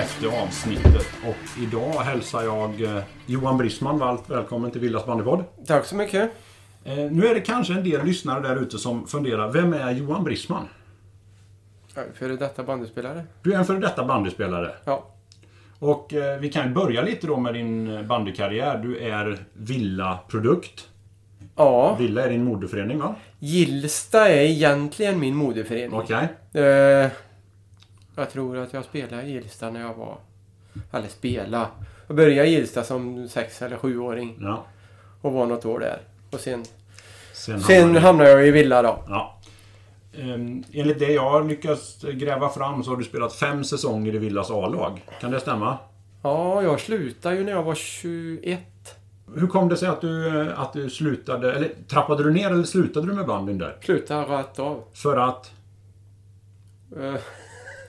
sjätte avsnittet. Och idag hälsar jag eh, Johan Brisman varmt välkommen till Villas bandypodd. Tack så mycket. Eh, Nu är det kanske en del lyssnare där ute som funderar, vem är Johan Brisman? Före detta bandyspelare. Du är en före detta bandyspelare. Ja. Och eh, vi kan börja lite då med din bandykarriär. Du är Villa-produkt. Ja. Villa är din moderförening va? Gillsta är egentligen min moderförening. Okej. Eh, jag tror att jag spelade i Gillsta när jag var... Eller spela. Jag började i Gillsta som sex eller sjuåring. Ja. Och var något år där. Och sen, Sen, sen hamnade- hamnade jag i Villa då. Ja. Ehm, enligt det jag har lyckats gräva fram så har du spelat fem säsonger i Villas A-lag. Kan det stämma? Ja, jag slutade ju när jag var 21. Hur kom det sig att du, eh, att du slutade, eller trappade du ner eller slutade du med bandyn där? Slutade rätt av. För att... Eh,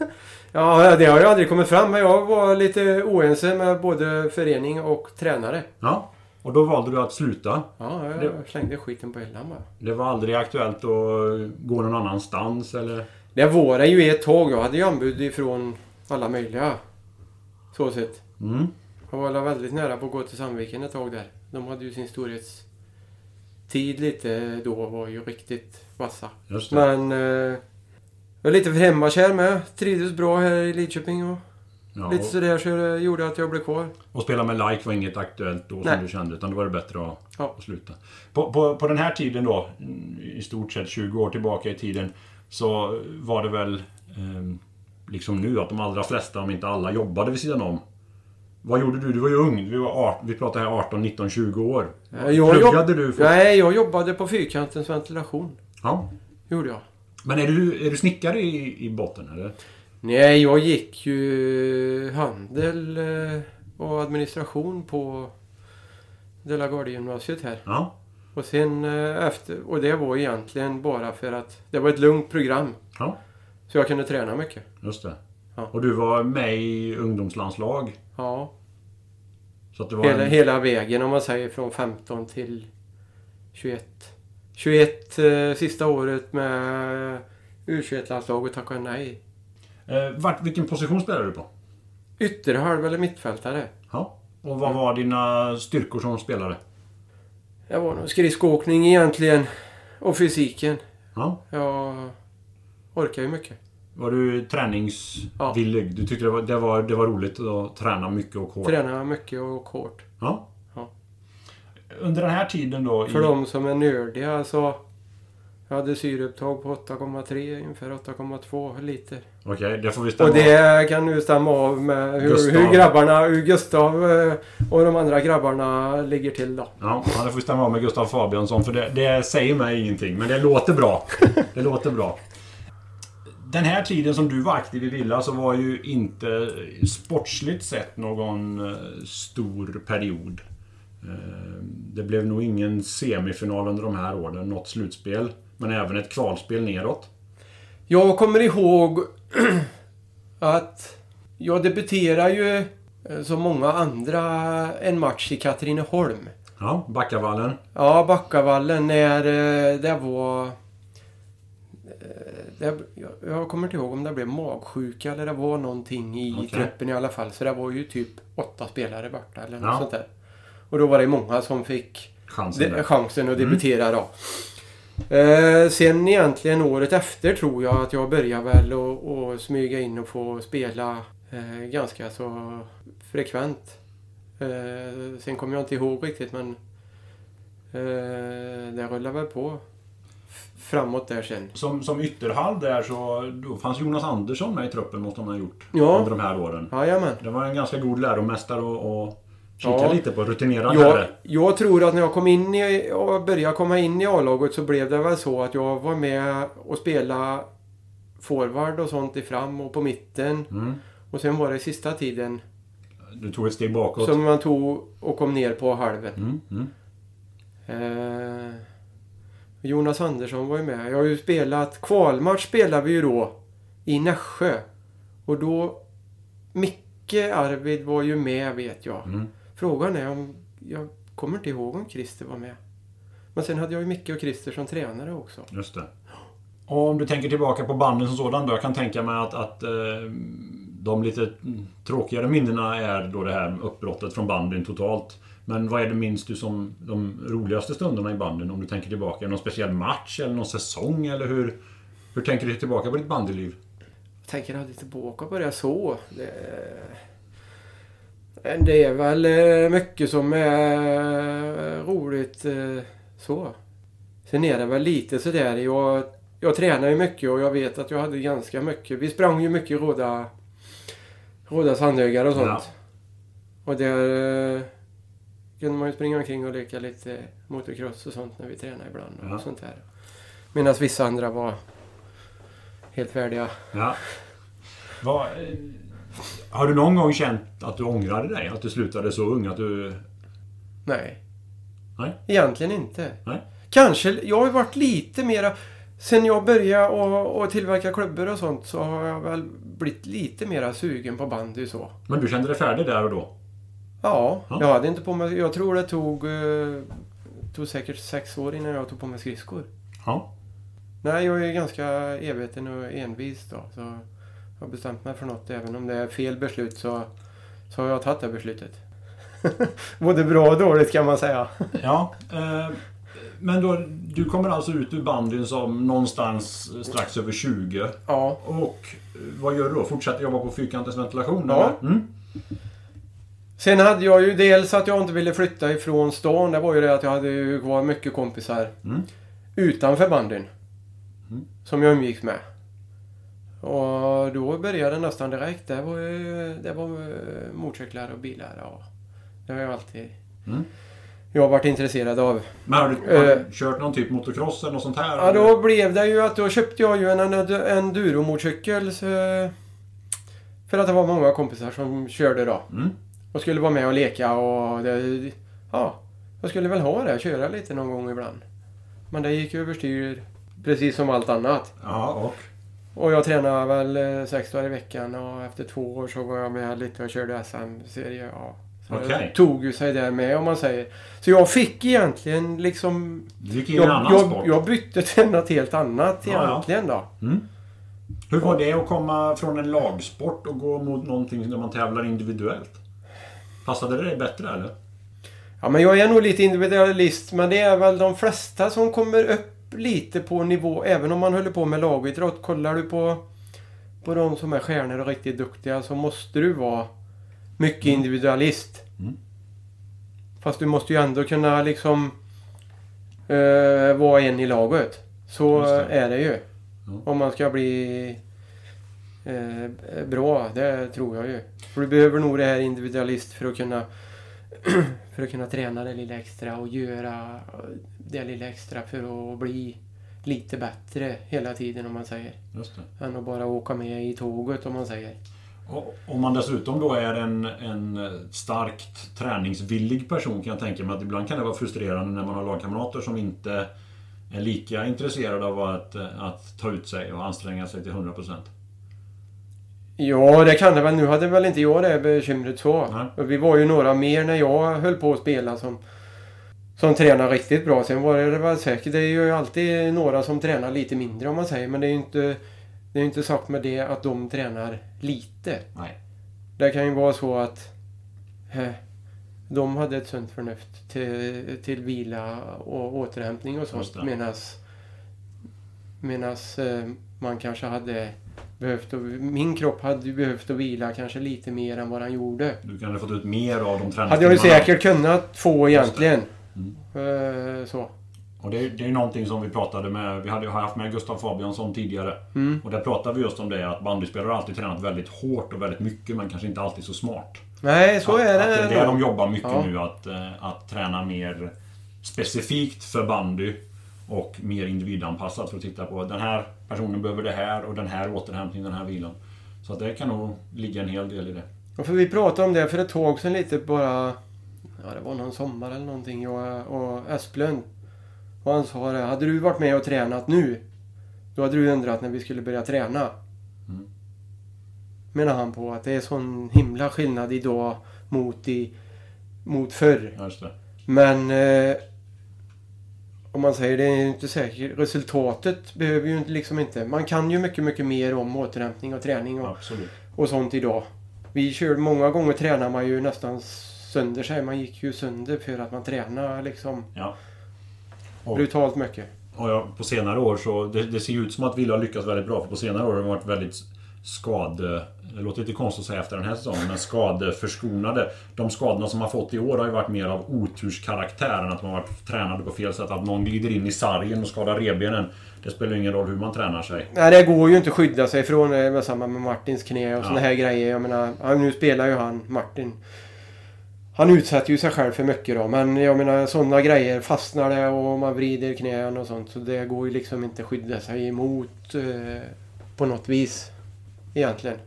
ja, det har ju aldrig kommit fram. Men jag var lite oense med både förening och tränare. Ja. Och då valde du att sluta. Ja, jag Det- slängde skiten på hyllan bara. Det var aldrig aktuellt att gå någon annanstans eller? Det var det ju ett tag. Jag hade ju anbud ifrån alla möjliga. Så sett. Mm. Jag var väldigt nära på att gå till Sandviken ett tag där. De hade ju sin storhetstid lite då och var ju riktigt vassa. Men... Eh, jag är lite för hemmakär med. Trivdes bra här i Lidköping och Ja, lite sådär så det gjorde att jag blev kvar. och spela med like var inget aktuellt då Nej. som du kände. Utan då var det bättre att, Ja. att sluta. På, på, på den här tiden då, i stort sett 20 år tillbaka i tiden. Så var det väl ehm, liksom nu att de allra flesta, om inte alla, jobbade vid sidan om. Vad gjorde du? Du var ju ung. Vi, var 18, vi pratar här 18, 19, 20 år. Eh, Jag Pluggade jobb- du? För... Nej, jag jobbade på Fyrkantens ventilation. Ja. Gjorde jag. Men är du, är du snickare i, i botten eller? Nej, jag gick ju handel eh, och administration på De la Garde-gymnasiet här. Ja. Och sen eh, efter, och det var egentligen bara för att det var ett lugnt program. Ja. Så jag kunde träna mycket. Just det. Ja. Och du var med i ungdomslandslag. Ja, Så att det var hela, en... hela vägen om man säger från 15 till 21. 21 eh, sista året med U21-landslaget tackade nej. Eh, vart, vilken position spelade du på? Ytterhalv eller mittfältare. Ja. Och vad var dina styrkor som spelare? Det var nog skridskoåkning egentligen. Och fysiken. Ja. Jag orkar ju mycket. Var du träningsvillig? Du tyckte det var, det, var, det var roligt att träna mycket och hårt? Tränar mycket och hårt. Ja. Under den här tiden då? För i, de som är nördiga så... Jag hade syreupptag på 8,3 ungefär 8,2 liter. Okej, det får vi stämma Och det kan nu stämma av med hur, Gustav. hur grabbarna, hur Gustav eh, och de andra grabbarna ligger till då. Ja, ja, det får vi stämma av med Gustav Fabiansson för det, det säger mig ingenting. Men det låter bra. Det låter bra. Den här tiden som du var aktiv i Villa så var ju inte sportsligt sett någon eh, stor period. Eh, Det blev nog ingen semifinal under de här åren. Något slutspel. Men även ett kvalspel neråt. Jag kommer ihåg att jag debuterade ju eh, som många andra en match i Katrineholm. Ja, Backavallen. Ja, Backavallen när eh, det var... Det, jag, kommer inte ihåg om det blev magsjuka eller det var någonting i Okej. truppen i alla fall. Så det var ju typ åtta spelare borta eller något Ja. sånt där. Och då var det många som fick Chansen de, chansen att debutera då. Eh, sen egentligen året efter tror jag att jag började väl och smyga in och få spela eh, ganska så frekvent. Eh, sen kommer jag inte ihåg riktigt men eh, det rullar väl på framåt där sen. Som, som ytterhalv där så då fanns Jonas Andersson med i truppen måste man ha gjort. Ja. Under de här åren. Jajamän. Det var en ganska god läromästare och, och kika Ja. lite på. Rutinerad Jag, jag tror att när jag kom in i, och började komma in i A-laget så blev det väl så att jag var med och spela forward och sånt i fram och på mitten. Mm. Och sen var det sista tiden Du tog ett steg bakåt. som man tog och kom ner på halven. Mm, mm. Eh, Jonas Andersson var ju med. Jag har ju spelat, kvalmatch spelade vi ju då i Nässjö. Och då, Micke Arvid var ju med vet jag. Frågan är om, jag kommer inte ihåg om Christer var med. Men sen hade jag ju Micke och Christer som tränare också. Just det. Och om du tänker tillbaka på banden som sådan då. Jag kan tänka mig att, att eh, de lite tråkigare minnena är då det här uppbrottet från banden totalt. Men vad är det minst du som de roligaste stunderna i banden om du tänker tillbaka? Någon speciell match eller någon säsong eller hur? Hur tänker du tillbaka på ditt bandyliv? Jag tänker aldrig tillbaka på det så. Det, det är väl eh, mycket som är roligt eh, så. Sen är det väl lite sådär. Jag, jag tränar ju mycket och jag vet att jag hade ganska mycket. Vi sprang ju mycket råda, råda sandhögar och sånt. Ja. Och där eh, kunde man ju springa omkring och leka lite motocross och sånt när vi tränade ibland. Och ja. sånt där. Medan vissa andra var helt färdiga. Ja. Vad, har du någon gång känt att du ångrade dig? Att du slutade så ung? Att du... Nej. Nej? Egentligen inte. Nej. Kanske. Jag har varit lite mera... Sen jag började och, och tillverka klubbor och sånt så har jag väl blivit lite mera sugen på bandy så. Men du kände dig färdig där och då? Ja, ja. jag hade inte på mig... Jag tror det tog... Uh, tog säkert sex år innan jag tog på mig skridskor. Ja. Nej, jag är ganska eveten och envis då. Så har bestämt mig för något. Även om det är fel beslut så, så har jag tagit det beslutet. Både bra och dåligt kan man säga. ja. Eh, men då, du kommer alltså ut ur bandyn som någonstans strax över 20. Ja. Och vad gör du då? Fortsätter jobba på fyrkantig ventilation? Ja. Mm. Sen hade jag ju dels att jag inte ville flytta ifrån stan. Det var ju det att jag hade ju kvar mycket kompisar mm. utanför bandyn. Mm. Som jag umgicks med. Och då började det nästan direkt. Det var, det var eh, motorcyklar och bilar. Det har jag alltid mm. jag varit intresserad av. Men har du, har du uh, kört någon typ motocross eller något sånt här? Ja, då blev det ju att då köpte jag ju en, en enduro-motorcykel. För att det var många kompisar som körde då. Mm. Och skulle vara med och leka och det, Ja, jag skulle väl ha det. Köra lite någon gång ibland. Men det gick överstyr precis som allt annat. Ja, och? Och jag tränade väl eh, sex dagar i veckan och efter två år så var jag med lite och körde SM-serie. Ja. Så okay. det tog ju sig där med om man säger. Så jag fick egentligen liksom... Du gick in i en annan jag, sport? Jag bytte till något helt annat ja, egentligen ja. då. Mm. Hur var det att komma från en lagsport och gå mot någonting där man tävlar individuellt? Passade det dig bättre eller? Ja men jag är nog lite individualist men det är väl de flesta som kommer upp lite på nivå, även om man håller på med lagidrott. Kollar du på, på de som är stjärnor och riktigt duktiga så måste du vara mycket mm. individualist. Mm. Fast du måste ju ändå kunna liksom uh, vara en i laget. Så det. är det ju. Mm. Om man ska bli uh, bra, det tror jag ju. För du behöver nog det här individualist för att kunna för att kunna träna det lilla extra och göra det lilla extra för att bli lite bättre hela tiden om man säger. Just det. Än att bara åka med i tåget om man säger. Och om man dessutom då är en, en starkt träningsvillig person kan jag tänka mig att ibland kan det vara frustrerande när man har lagkamrater som inte är lika intresserade av att, att ta ut sig och anstränga sig till 100%. Ja, det kan det väl. Nu hade väl inte jag det bekymret så. Nej. Vi var ju några mer när jag höll på att spela som, som tränar riktigt bra. Sen var det väl säkert, det är ju alltid några som tränar lite mindre om man säger. Men det är ju inte, det är inte sagt med det att de tränar lite. Nej. Det kan ju vara så att eh, de hade ett sunt förnuft till, till vila och återhämtning och sånt. Medan eh, man kanske hade behövt att, min kropp hade ju behövt att vila kanske lite mer än vad den gjorde. Du kunde fått ut mer av de träningstimmarna. Hade jag ju säkert kunnat få egentligen. Mm. Eh, så. Och det är, det är någonting som vi pratade med. Vi hade ju haft med Gustav Fabiansson tidigare. Mm. Och där pratade vi just om det att bandyspelare har alltid tränat väldigt hårt och väldigt mycket men kanske inte alltid så smart. Nej, så att, är det. Att det är det de jobbar mycket ja. nu. Att, eh, att träna mer specifikt för bandy. Och mer individanpassat för att titta på den här personen behöver det här och den här återhämtningen, den här vilan. Så att det kan nog ligga en hel del i det. Och för vi pratade om det för ett tag sedan lite bara... Ja, det var någon sommar eller någonting. Jag och Esplund. Och han sa det. Hade du varit med och tränat nu? Då hade du undrat när vi skulle börja träna. Mm. Menar han på att det är sån himla skillnad idag mot, i, mot förr. Just det. Men... Eh, om man säger det är inte säkert. Resultatet behöver ju liksom inte. Man kan ju mycket, mycket mer om återhämtning och träning och, och sånt idag. Vi körde många gånger tränar man ju nästan sönder sig. Man gick ju sönder för att man tränar liksom Ja. Och, brutalt mycket. och ja, på senare år så... Det, det ser ju ut som att Villa har lyckats väldigt bra. För på senare år har de varit väldigt skade... Det låter lite konstigt att säga efter den här säsongen, men skadeförskonade. De skadorna som man fått i år har ju varit mer av oturskaraktär än att man varit tränade på fel sätt. Att någon glider in i sargen och skadar revbenen. Det spelar ju ingen roll hur man tränar sig. Nej, det går ju inte att skydda sig från det med samma med Martins knä och Ja. såna här grejer. Jag menar, nu spelar ju han, Martin. Han utsätter ju sig själv för mycket då. Men jag menar sådana grejer fastnar det och man vrider knän och sånt. Så det går ju liksom inte att skydda sig emot eh, på något vis. Egentligen.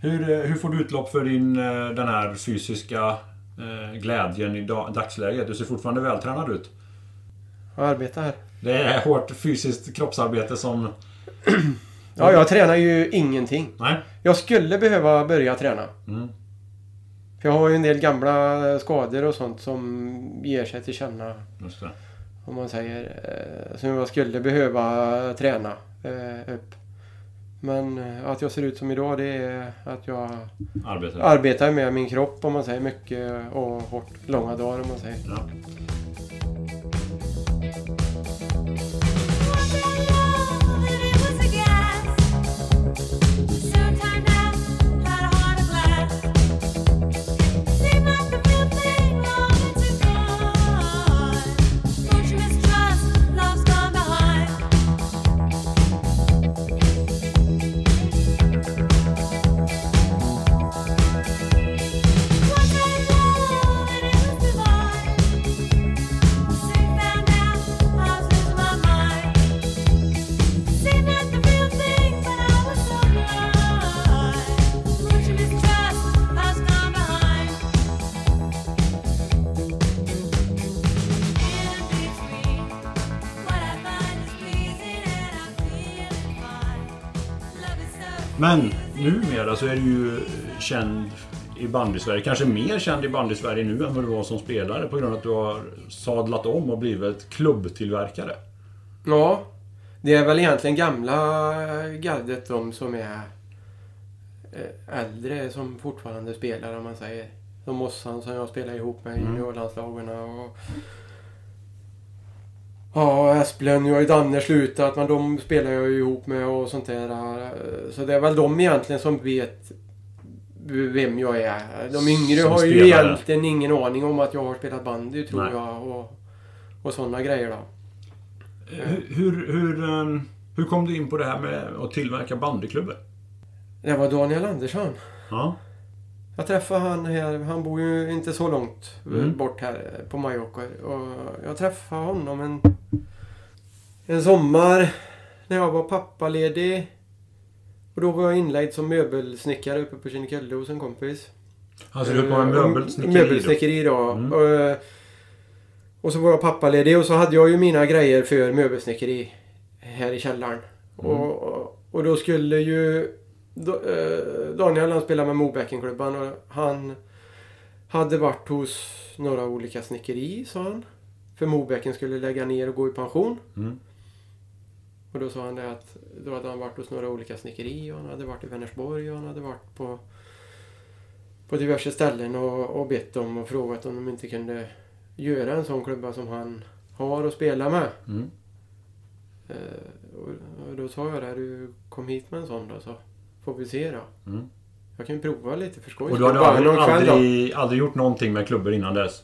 Hur, eh, hur får du utlopp för din, eh, den här fysiska eh, glädjen i da- dagsläget? Du ser fortfarande vältränad ut. Jag arbetar här. Det är hårt fysiskt kroppsarbete som... Ja, jag tränar ju ingenting. Nej. Jag skulle behöva börja träna. Mm. För jag har ju en del gamla skador och sånt som ger sig till känna. Om man säger. Som jag skulle behöva träna upp. Men eh, att jag ser ut som idag det är att jag Arbetar. arbetar med min kropp om man säger mycket och hårt långa dagar om man säger. Ja. Så är du ju känd i bandy-Sverige. Kanske mer känd i bandy-Sverige nu än vad du var som spelare på grund av att du har sadlat om och blivit klubbtillverkare. Ja. Det är väl egentligen gamla gardet de som är eh, äldre som fortfarande spelar om man säger. Som Mossan som jag spelar ihop med i Mm. juniorlandslagen och Ja, Esplön, nu har ju Danne slutat men de spelar jag ju ihop med och sånt där. Så det är väl de egentligen som vet vem jag är. De yngre Som har ju spelare. egentligen ingen aning om att jag har spelat bandy tror Nej. jag. Och, och sådana grejer då. Hur, hur, hur, ehm, hur kom du in på det här med att tillverka bandyklubbor? Det var Daniel Andersson. Ja. Jag träffade han här, han bor ju inte så långt Mm. bort här på Mallorca. Och jag träffade honom en, en sommar när jag var pappaledig. Och då var jag inlagd som möbelsnickare uppe på Kinnekulle hos en kompis. Alltså du Eh, möbelsnickeri? Möbelsnickeri då. Mm. Och, eh, och så var jag pappaledig och så hade jag ju mina grejer för möbelsnickeri här i källaren. Mm. Och, och, då skulle ju Daniel han spelar med Mobäckenklubban och han hade varit hos några olika snickeri sa han. För Mobäcken skulle lägga ner och gå i pension. Mm. Och då sa han det att då hade han varit hos några olika snickeri och han hade varit i Vänersborg och han hade varit på på diverse ställen och, och bett dem och frågat om de inte kunde göra en sån klubba som han har att spela med. Mm. Eh, och, och då sa jag det, du kom hit med en sån då så får vi se då. Mm. Jag kan ju prova lite för skojs Och du hade aldrig, aldrig, aldrig gjort någonting med klubbor innan dess?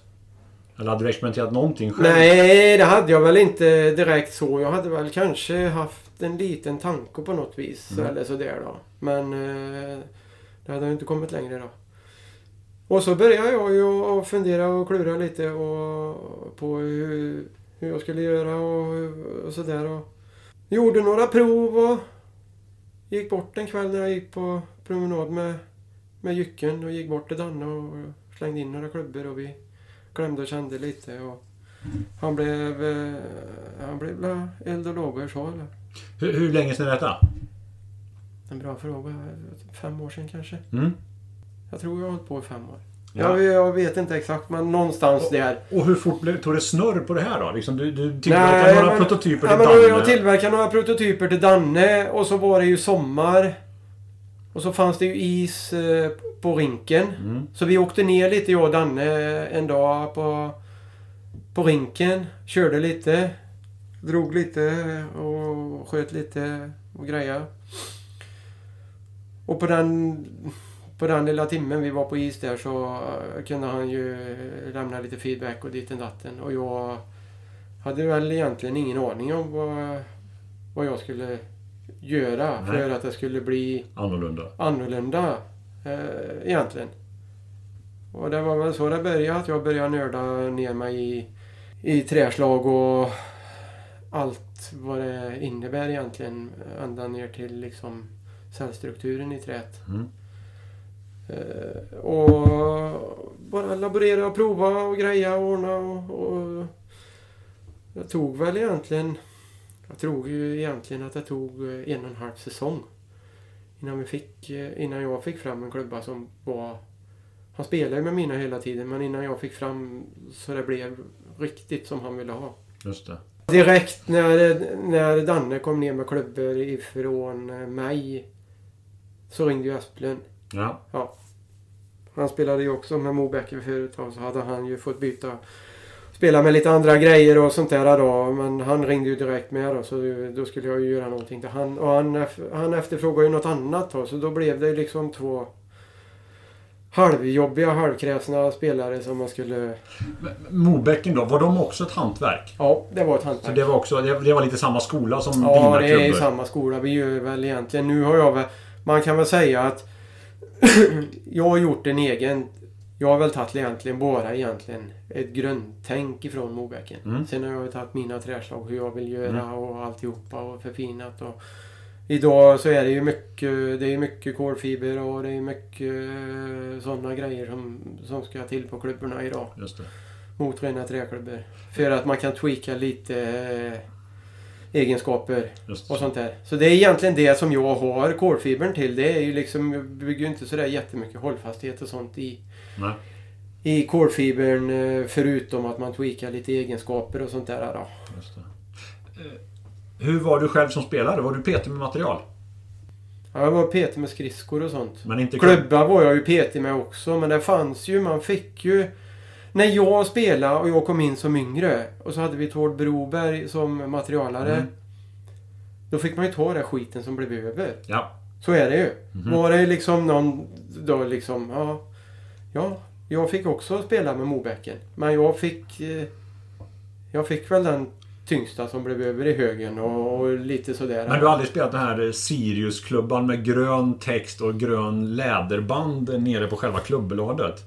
Eller hade du experimenterat någonting själv? Nej, det hade jag väl inte direkt så. Jag hade väl kanske haft en liten tanke på något vis. Mm. Eller sådär då. Men eh, det hade ju inte kommit längre då. Och så började jag ju att fundera och klura lite och, på hur, hur jag skulle göra och, och sådär. Och gjorde några prov och gick bort en kväll när jag gick på promenad med, med jycken och gick bort till Danne och slängde in några klubbor och vi klämde och kände lite. Och han blev... Eh, han blev eld och lågor så eller? Hur, hur länge sedan är detta? En bra fråga. Fem år sedan kanske. Mm. Jag tror jag har hållit på i fem år. Jag, jag vet inte exakt men någonstans där. Och hur fort blev, tog det snurr på det här då? Liksom, du, du tillverkade några men- prototyper ja, till Danne. Jag tillverkade några prototyper till Danne och så var det ju sommar. Och så fanns det ju is eh, på rinken. Mm. Så vi åkte ner lite jag och Danne en dag på, på rinken. Körde lite. Drog lite och sköt lite och grejer. Och på den, på den lilla timmen vi var på is där så eh, kunde han ju lämna lite feedback och dit och datten. Och jag hade väl egentligen ingen aning om vad, vad jag skulle göra Nej. för att det skulle bli Annorlunda. annorlunda eh, egentligen. Och det var väl så det började. Att jag började nörda ner mig i, i träslag och allt vad det innebär egentligen. Ända ner till liksom cellstrukturen i träet. Mm. Eh, och bara laborera och prova och greja och ordna och, och jag tog väl egentligen jag tror ju egentligen att det tog eh, en och en halv säsong innan, vi fick, eh, innan jag fick fram en klubba som var han spelade med mina hela tiden men innan jag fick fram så det blev riktigt som han ville ha. Just det. Direkt när, när Danne kom ner med klubbor ifrån eh, mig så ringde ju Asplund. Ja. Han spelade ju också med Mobecker förut och så hade han ju fått byta Spela med lite andra grejer och sånt där då. Men han ringde ju direkt med då så då skulle jag ju göra någonting till han. Och han, han efterfrågade ju något annat då så då blev det liksom två halvjobbiga, halvkräsna spelare som man skulle... Mobäcken då, var de också ett hantverk? Ja, det var ett Så hantverk. det var också, det, det var lite samma skola som Ja, dina det är i klubbor? samma skola. Vi gör väl egentligen... Nu har jag väl... Man kan väl säga att jag har gjort en egen... Jag har väl tagit egentligen bara egentligen ett grundtänk ifrån Mobäcken. Mm. Sen har jag tagit mina träslag, hur jag vill göra Mm. och alltihopa och förfinat. Och idag så är det ju mycket, det är mycket kolfiber och det är mycket sådana grejer som, som ska till på klubborna idag. Just det. Mot rena träklubbor. För att man kan tweaka lite eh, egenskaper och sånt där. Så det är egentligen det som jag har kolfibern till. Det är ju liksom, jag bygger ju inte sådär jättemycket hållfasthet och sånt i, Nej. i kolfibern. eh, Förutom att man tweakar lite egenskaper och sånt där. Då. Eh, Hur var du själv som spelare? Var du petig med material? Ja, jag var petig med skridskor och sånt. Men inte Klubba var jag ju petig med också. Men det fanns ju, man fick ju... När jag spelade och jag kom in som yngre och så hade vi Tord Broberg som materialare. Mm. Då fick man ju ta den skiten som blev över. Ja. Så är det ju. Mhm. Var det liksom någon då liksom, ja. Ja, jag fick också spela med Mobäcken. Men jag fick... Eh, jag fick väl den tyngsta som blev över i högen och, och lite sådär. Men du har aldrig spelat den här Sirius-klubban med grön text och grön läderband nere på själva klubblådet?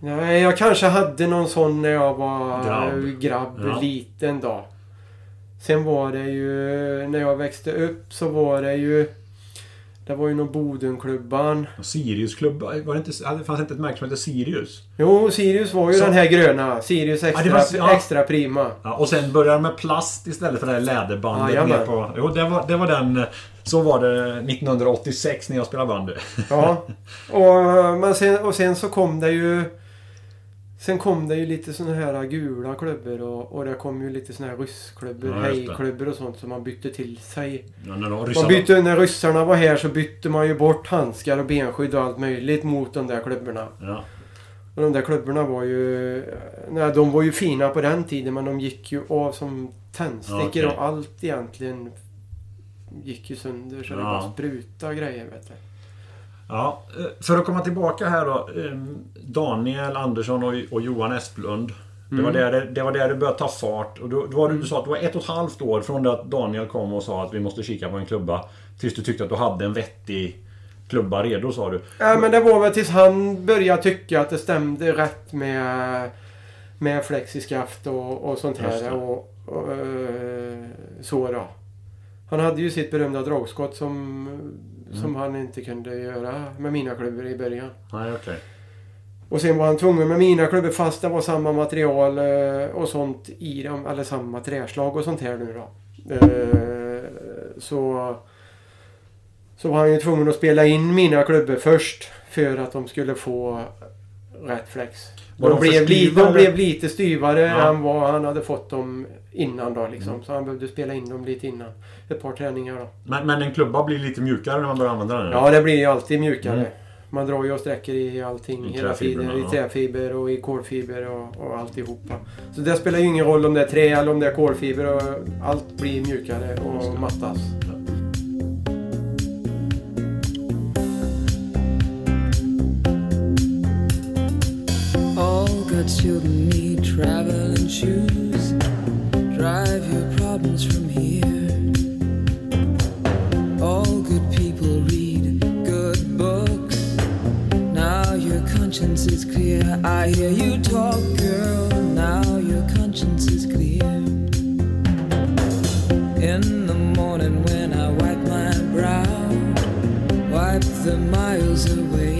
Nej, jag kanske hade någon sån när jag var Grabb. grabb, Ja. liten då. Sen var det ju, när jag växte upp så var det ju... Det var ju någon Bodenklubban. Sirius-klubba? Var det, inte, det fanns inte ett märke som hette Sirius? Jo, Sirius var ju Så- den här gröna. Sirius extra, det var- ja. extra prima. Ja, och sen började de med plast istället för det här läderbandet Jajamän. ner på... Jo, det var, det var den... Så var det 1986 när jag spelade bandy. Ja. Och, men sen, och sen så kom det ju... Sen kom det ju lite såna här gula klubbor och, och det kom ju lite såna här ryssklubbor, Ja, hejklubbor och sånt som man bytte till sig. Ja, när de Man ryssarna... bytte, när ryssarna var här så bytte man ju bort handskar och benskydd och allt möjligt mot de där klubborna. Ja, Och de där klubborna var ju... Nej, de var ju fina på den tiden men de gick ju av som tändstickor Ja, okej. och allt egentligen gick ju sönder så det bara spruta grejer vet du. Ja, eh, för att komma tillbaka här då. eh, Daniel Andersson och, Johan Esplund. Det, var där, det, det var där det började ta fart. Och då, då var det, du sa att det var ett och ett halvt år från det att Daniel kom och sa att vi måste kika på en klubba. Tills du tyckte att du hade en vettig klubba redo, sa du. Ja, men det var väl tills han började tycka att det stämde rätt med, med flexiskaft och, och sånt här. Och, och, eh, så då. Han hade ju sitt berömda dragskott som, Mm. som han inte kunde göra med mina klubbor i början. Nej, okej. Och sen var han tvungen med mina klubbor fast det var samma material eh, och sånt i dem. Eller samma träslag och sånt här nu då. Eh, Så... Så var han ju tvungen att spela in mina klubbor först. För att de skulle få rätt flex. De, de blev, de blev lite styvare Ja. än vad han hade fått dem innan då liksom. Mm. Så han behövde spela in dem lite innan. Ett par träningar då. Men, men en klubba blir lite mjukare när man börjar använda den? Ja, det blir ju alltid mjukare. Mm. Man drar ju och sträcker i allting I hela tiden. I träfiber och i kolfiber och, och alltihopa. Så det spelar ju ingen roll om det är trä eller om det är kolfiber. Och allt blir mjukare och det. mattas. All good children I hear you talk, girl. Now your conscience is clear. In the morning when I wipe my brow, wipe the miles away.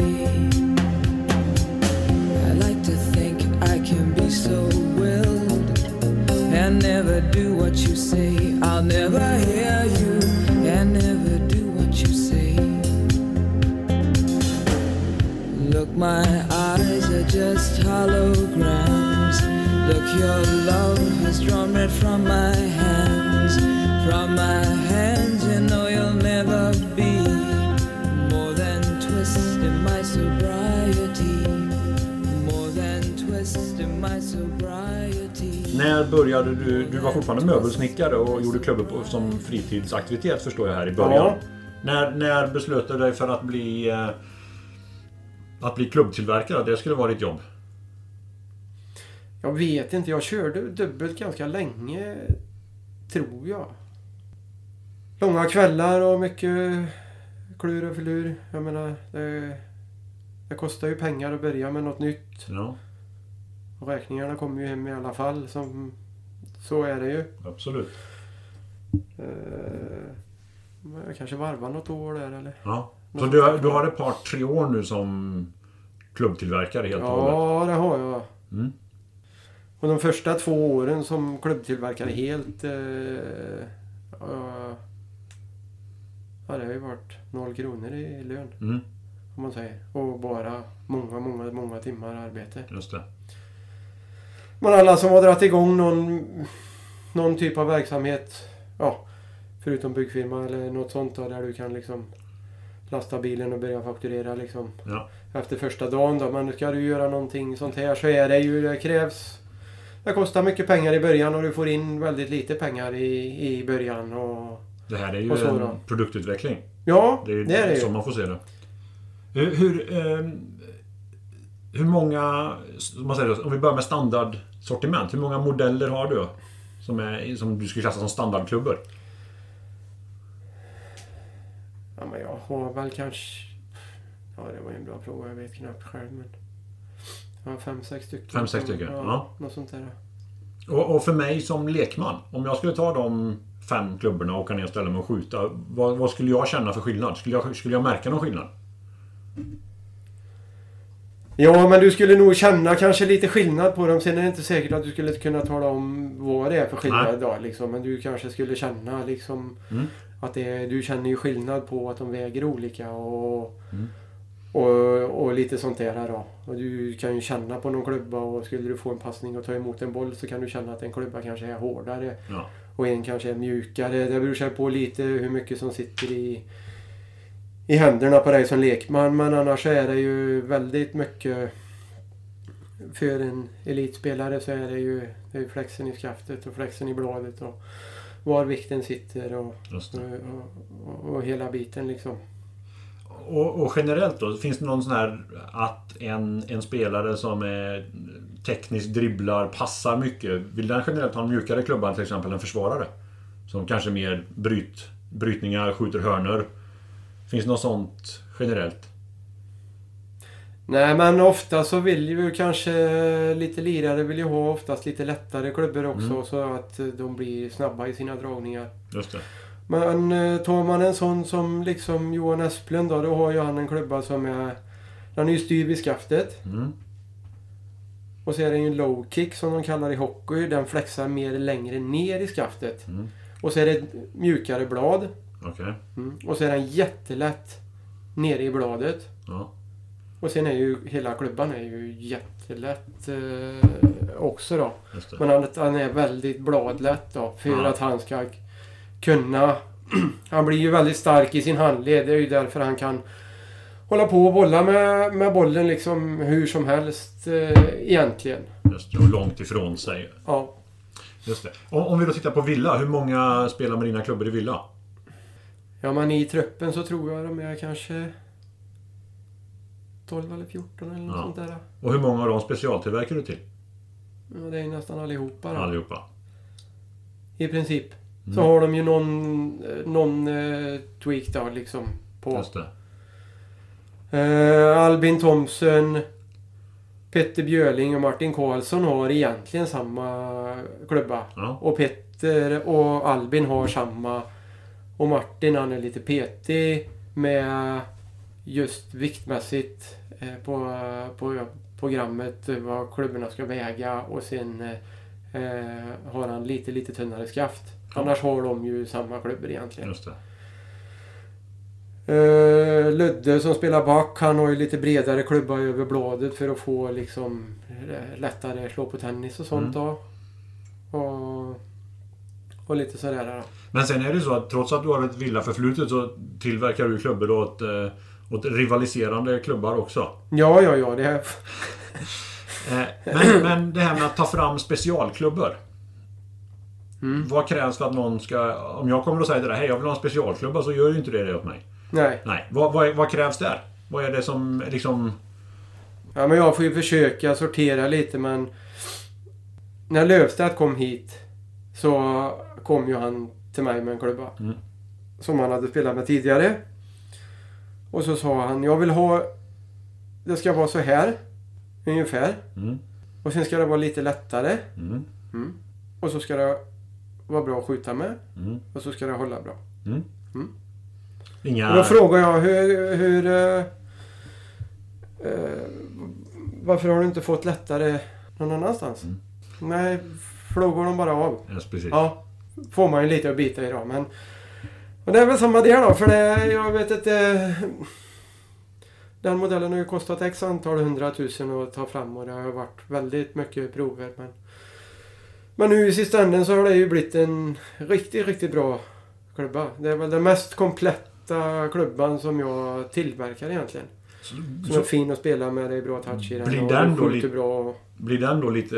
Your love has drawn red from my hands. From my hands, you know you'll never be more than twist in my sobriety. More than twist in my sobriety. När började du? Du var fortfarande möbelsnickare och gjorde klubbor på, som fritidsaktivitet förstår jag här i början. Ja. När, när beslöt du dig för att bli eh, att bli klubbtillverkare? Det skulle vara ditt jobb? Jag vet inte. Jag körde dubbelt ganska länge. Tror jag. Långa kvällar och mycket klur och filur. Jag menar, det, det kostar ju pengar att börja med något nytt. Ja, Och räkningarna kommer ju hem i alla fall. Som, så är det ju. absolut. Men jag kanske varvar något år där eller? Ja. Så du, har- du har ett par, tre år nu som klubbtillverkare helt och hållet? Ja, det har jag. Mm. Och de första två åren som klubbtillverkare helt... Eh, ja, ja, det har ju varit noll kronor i lön. Mm, Om man säger. Och bara många, många, många timmar arbete. just det. Men alla som har dragit igång någon, någon typ av verksamhet. Ja, förutom byggfirma eller något sånt då, där du kan liksom lasta bilen och börja fakturera liksom. Ja. Efter första dagen då. Men ska du göra någonting sånt här så är det ju, det krävs... Det kostar mycket pengar i början och du får in väldigt lite pengar i, i början. Och, Det här är ju så en då? produktutveckling. ja, Det är, det är det så ju. man får se det. Hur, hur, eh, hur många, om man säger, om vi börjar med standardsortiment. Hur många modeller har du? Som, är, som du skulle klassa som standardklubbor? Ja, men jag har väl kanske... Ja, det var ju en bra fråga. Jag vet knappt själv men... Ja, fem, sex stycken. Fem, sex stycken, Ja, ja. något sånt där. Och, och för mig som lekman, om jag skulle ta de fem klubborna och åka ner och ställa mig och skjuta. Vad, vad skulle jag känna för skillnad? Skulle jag, skulle jag märka någon skillnad? Ja, men du skulle nog känna kanske lite skillnad på dem. Sen är det inte säkert att du skulle kunna tala om vad det är för skillnad då. Liksom. Men du kanske skulle känna liksom Mm. att det, du känner ju skillnad på att de väger olika och, Mm. Och, och lite sånt där då. Och du kan ju känna på någon klubba och skulle du få en passning och ta emot en boll så kan du känna att en klubba kanske är hårdare Ja. och en kanske är mjukare. Det beror sig på lite hur mycket som sitter i, i händerna på dig som lekman. Men annars är det ju väldigt mycket för en elitspelare så är det ju, det är flexen i skaftet och flexen i bladet och var vikten sitter och, och, och, och hela biten liksom. Och, och generellt då, finns det någon sån här att en, en spelare som är tekniskt dribblar, passar mycket. Vill den generellt ha en mjukare klubba till exempel en försvarare? Som kanske mer bryt, brytningar, skjuter hörnor. Finns det något sånt generellt? Nej men ofta så vill ju kanske lite lirare vill ju ha oftast lite lättare klubbor också Mm. så att de blir snabba i sina dragningar. Just det. Men eh, tar man en sån som liksom Johan Esplund då, då har ju han en klubba som är... Den är ju styv i skaftet. Mm. Och så är det ju en low kick som de kallar i hockey. Den flexar mer längre ner i skaftet. Mm. Och så är det ett mjukare blad. Okej. Mm. Och så är den jättelätt nere i bladet. Ja. Och sen är ju hela klubban är ju jättelätt eh, också då. Men att han är väldigt bladlätt då. För Ja. att han ska kunna... han blir ju väldigt stark i sin handled. Det är ju därför han kan hålla på och bolla med, med bollen liksom hur som helst eh, egentligen. Just det. Och långt ifrån sig. Ja. Just det. Om, om vi då tittar på Villa. Hur många spelar med dina klubbor i Villa? ja, men i truppen så tror jag de är kanske 12 eller 14 eller något Ja. sånt där. Och hur många av dem specialtillverkar du till? Ja, det är nästan allihopa då. Allihopa. I princip. Så Mm. har de ju någon, eh, någon eh, tweak då liksom. På. Just. Eh, Albin Thomsen, Petter Björling och Martin Karlsson har egentligen samma klubba. Ja. Och Petter och Albin har samma. Och Martin han är lite petig med just viktmässigt eh, på, på programmet vad klubborna ska väga och sen eh, har han lite lite tunnare skaft. Annars har de ju samma klubbor egentligen. Just. Uh, Ludde som spelar back, han har ju lite bredare klubba över bladet för att få liksom eh, lättare slå på tennis och sånt Mm. då. Och, och lite sådär då. Men sen är det så att trots att du har ett Villa-förflutet så tillverkar du klubbor åt, eh, åt rivaliserande klubbar också. Ja, ja, ja. Det är, Men, men det här med att ta fram specialklubbor. Mm. Vad krävs för att någon ska... Om jag kommer och säger till dig, hej jag vill ha en specialklubba så gör ju inte det det åt mig. nej. Nej. Vad, vad, vad krävs där? Vad är det som liksom... Ja, men jag får ju försöka sortera lite men... När Löfstedt kom hit så kom ju han till mig med en klubba. Mm. Som han hade spelat med tidigare. Och så sa han, jag vill ha... Det ska vara så här. Ungefär. Mm, Och sen ska det vara lite lättare. mm, Mm. Och så ska det vara bra att skjuta med. mm, Och så ska det hålla bra. mm. Mm. Inga... Och då frågar jag hur... hur eh, eh, varför har du inte fått lättare någon annanstans? Mm. Nej, frågar de bara av. Ja, precis. Ja, får man ju lite att bita i då. Men, och det är väl samma det då. För det, jag vet inte... Den modellen har ju kostat x antal hundratusen att ta fram och det har varit väldigt mycket prover. Men, men nu i sista änden så har det ju blivit en riktigt, riktigt bra klubba. Det är väl den mest kompletta klubban som jag tillverkar egentligen. Så, Som är så fin att spela med, det är bra touch i den. Blir den då lite- bra. blir den då lite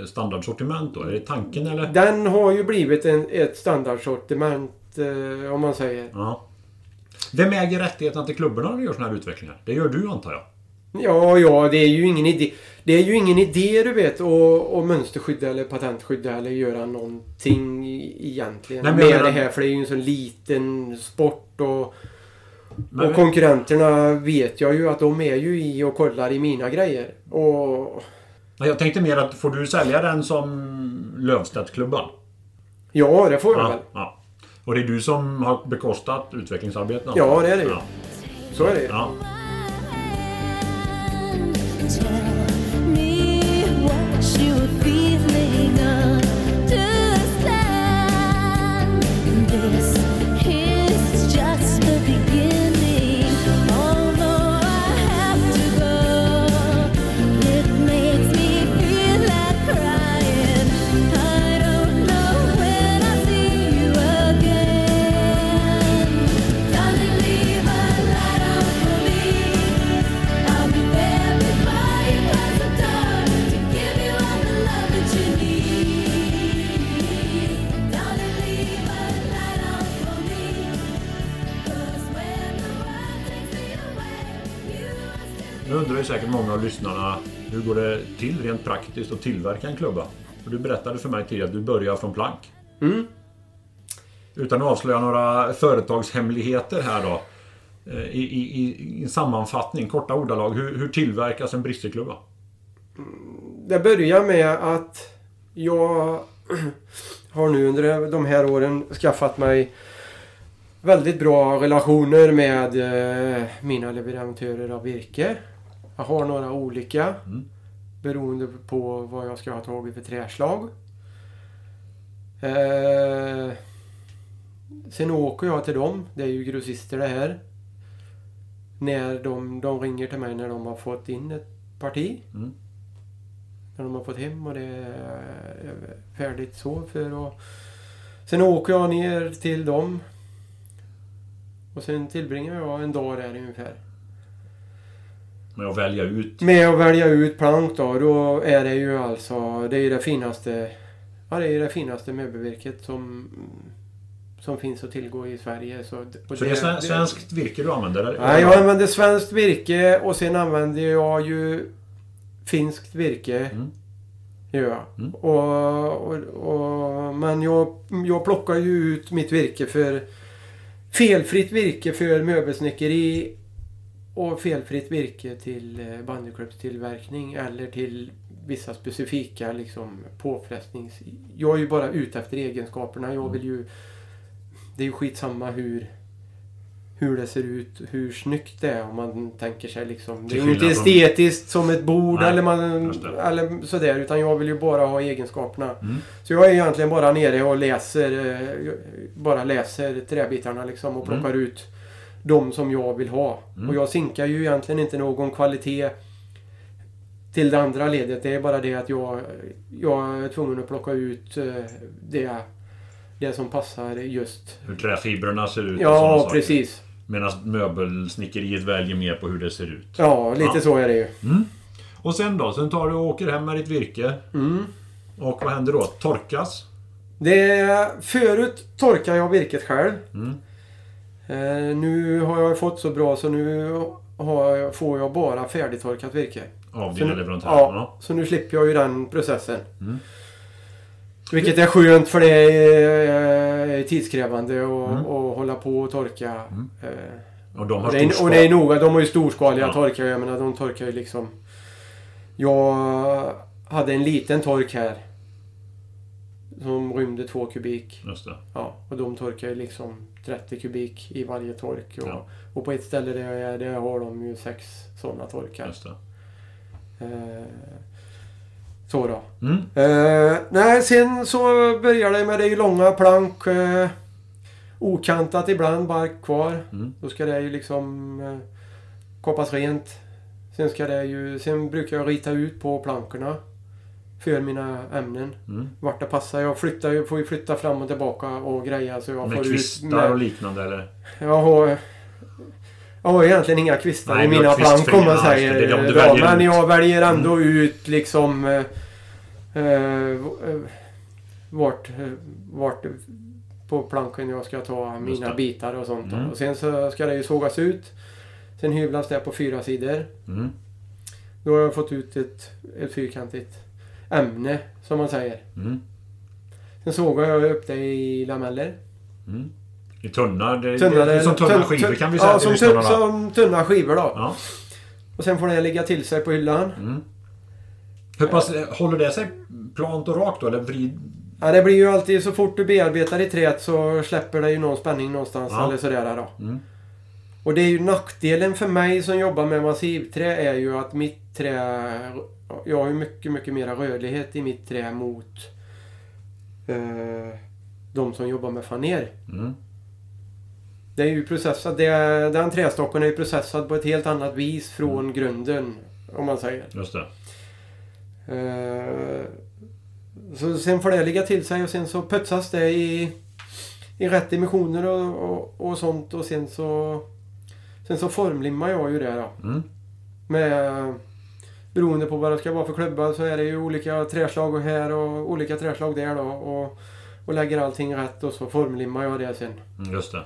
eh, standardsortiment då? Är det tanken eller? Den har ju blivit en, ett standardsortiment eh, om man säger. Ja. Vem äger rättigheterna till klubborna när du gör såna här utvecklingar? Det gör du antar jag? Ja, ja, det är ju ingen idé. Det är ju ingen idé du vet att mönsterskydda eller patentskydda eller göra någonting i- egentligen Nej, med menar- det här. För det är ju en så liten sport och, Men, och konkurrenterna vet jag ju att de är ju i och kollar i mina grejer. Och Nej, jag tänkte mer att får du sälja den som Lövstedt-klubban? ja, det får jag väl. Ja, ja. Och det är du som har bekostat utvecklingsarbetena? Ja, det är det ju. Ja. Så är det ju. ja. Ju säkert många av lyssnarna hur går det till rent praktiskt att tillverka en klubba? För du berättade för mig tidigare att du börjar från plank. Mm. Utan att avslöja några företagshemligheter här då. eh, I, i, i, i sammanfattning, korta ordalag. Hur, hur tillverkas en bristerklubba? Det börjar med att jag har nu under de här åren skaffat mig väldigt bra relationer med eh, mina leverantörer av virke. Jag har några olika Mm. beroende på vad jag ska ha tagit för träslag. Eh, sen åker jag till dem. Det är ju grossister det här. När de, de ringer till mig när de har fått in ett parti. Mm. När de har fått hem och det är färdigt så för att... Sen åker jag ner till dem. Och sen tillbringar jag en dag där ungefär. Med att välja ut. Med att välja ut plank då, då är det ju alltså, det är ju det finaste, ja det är ju det finaste möbelvirket som, som finns att tillgå i Sverige. Så, Så det är sven- svenskt virke du använder? eller? Nej, jag använder svenskt virke och sen använder jag ju finskt virke. Mm. Jag. Mm. Och, och, och, men jag, jag plockar ju ut mitt virke för felfritt virke för möbelsnickeri och felfritt virke till eh, bandyklubbstillverkning eller till vissa specifika liksom, påfrestnings... Jag är ju bara ute efter egenskaperna. Jag vill ju... Det är ju skitsamma hur hur det ser ut, hur snyggt det är om man tänker sig liksom. Det är ju inte estetiskt som ett bord Nej, eller, man, eller sådär utan jag vill ju bara ha egenskaperna. Mm. Så jag är egentligen bara nere och läser eh, bara läser träbitarna liksom och plockar ut de som jag vill ha. Mm. Och jag sinkar ju egentligen inte någon kvalitet till det andra ledet. Det är bara det att jag, jag är tvungen att plocka ut eh, det, det som passar just. Hur träfibrerna ser ut och Ja, saker. precis. Medan möbelsnickeriet väljer mer på hur det ser ut. Ja, lite Ja. så är det ju. Och sen då? Sen tar du och åker hem med ditt virke. Mm. Och vad händer då? Torkas? Det, förut torkade jag virket själv. Mm. Eh, nu har jag fått så bra så nu jag, får jag bara färdigtorkat virke. Av dina leverantörer? ja, så nu slipper jag ju den processen. Mm. Vilket är skönt för det är, är tidskrävande att Mm. hålla på och torka. Mm. Eh, Och de har och, det är, och det är noga. De har ju storskaliga Ja. torkar. Jag menar de torkar ju liksom... Jag hade en liten tork här. Som rymde två kubik. Just det. Ja, och de torkar ju liksom 30 kubik i varje tork. Och, Ja. och på ett ställe där jag är, där har de ju sex sådana torkar. Just det. Eh, så då. Mm. Eh, nej, sen så börjar det med det långa plank. Eh, okantat ibland, bark kvar. Mm. Då ska det ju liksom eh, kapas rent. Sen ska det ju... Sen brukar jag rita ut på plankorna. För mina ämnen. Mm. Vart det passar. Jag flyttar ju, får ju flytta fram och tillbaka och greja så jag Med får kvistar ut... och liknande eller? Jag har, jag har egentligen inga kvistar Nej, i mina plank om man säger. Ja, men ut. jag väljer ändå ut liksom... Eh, eh, eh, vart, eh, vart på planken jag ska ta mina bitar och sånt. Mm. Och sen så ska det ju sågas ut. Sen hyvlas det på fyra sidor. Mm. Då har jag fått ut ett, ett fyrkantigt ämne som man säger. Mm. Sen sågar jag upp det i lameller. Mm. I tunna? Det, Tunna, det som tunna tunn- skivor tunn- kan vi säga Ja, som, tunn, som tunna skivor då. Ja. Och sen får det ligga till sig på hyllan. Mm. Hur pass, håller det sig plant och rakt då? Eller vrid... Ja, det blir ju alltid så fort du bearbetar i träet så släpper det ju någon spänning någonstans Ja. eller sådär då. Mm. Och det är ju nackdelen för mig som jobbar med massivträ är ju att mitt trä... Jag har ju mycket, mycket mera rörlighet i mitt trä mot eh, de som jobbar med faner. Mm. Det är ju processat. Det, den trästocken är ju processad på ett helt annat vis från grunden. Om man säger. Just det. Eh, så sen får det ligga till sig och sen så putsas det i, i rätt dimensioner och, och, och sånt och sen så Sen så formlimmar jag ju det då. Mm. Med Beroende på vad det ska vara för klubba så är det ju olika träslag och här och olika träslag där då. Och, och lägger allting rätt och så formlimmar jag det sen. Mm, Just det.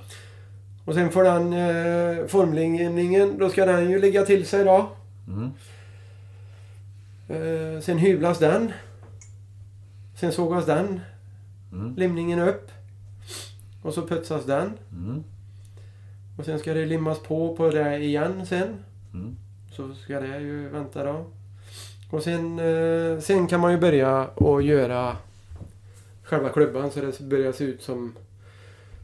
Och sen får den eh, formlimningen, då ska den ju ligga till sig då. Mm. Eh, sen hyvlas den. Sen sågas den Mm. limningen upp. Och så putsas den. Mm. Och sen ska det limmas på på det igen sen. Mm. Så ska det ju vänta då. Och sen, eh, sen kan man ju börja och göra själva klubban så det börjar se ut som,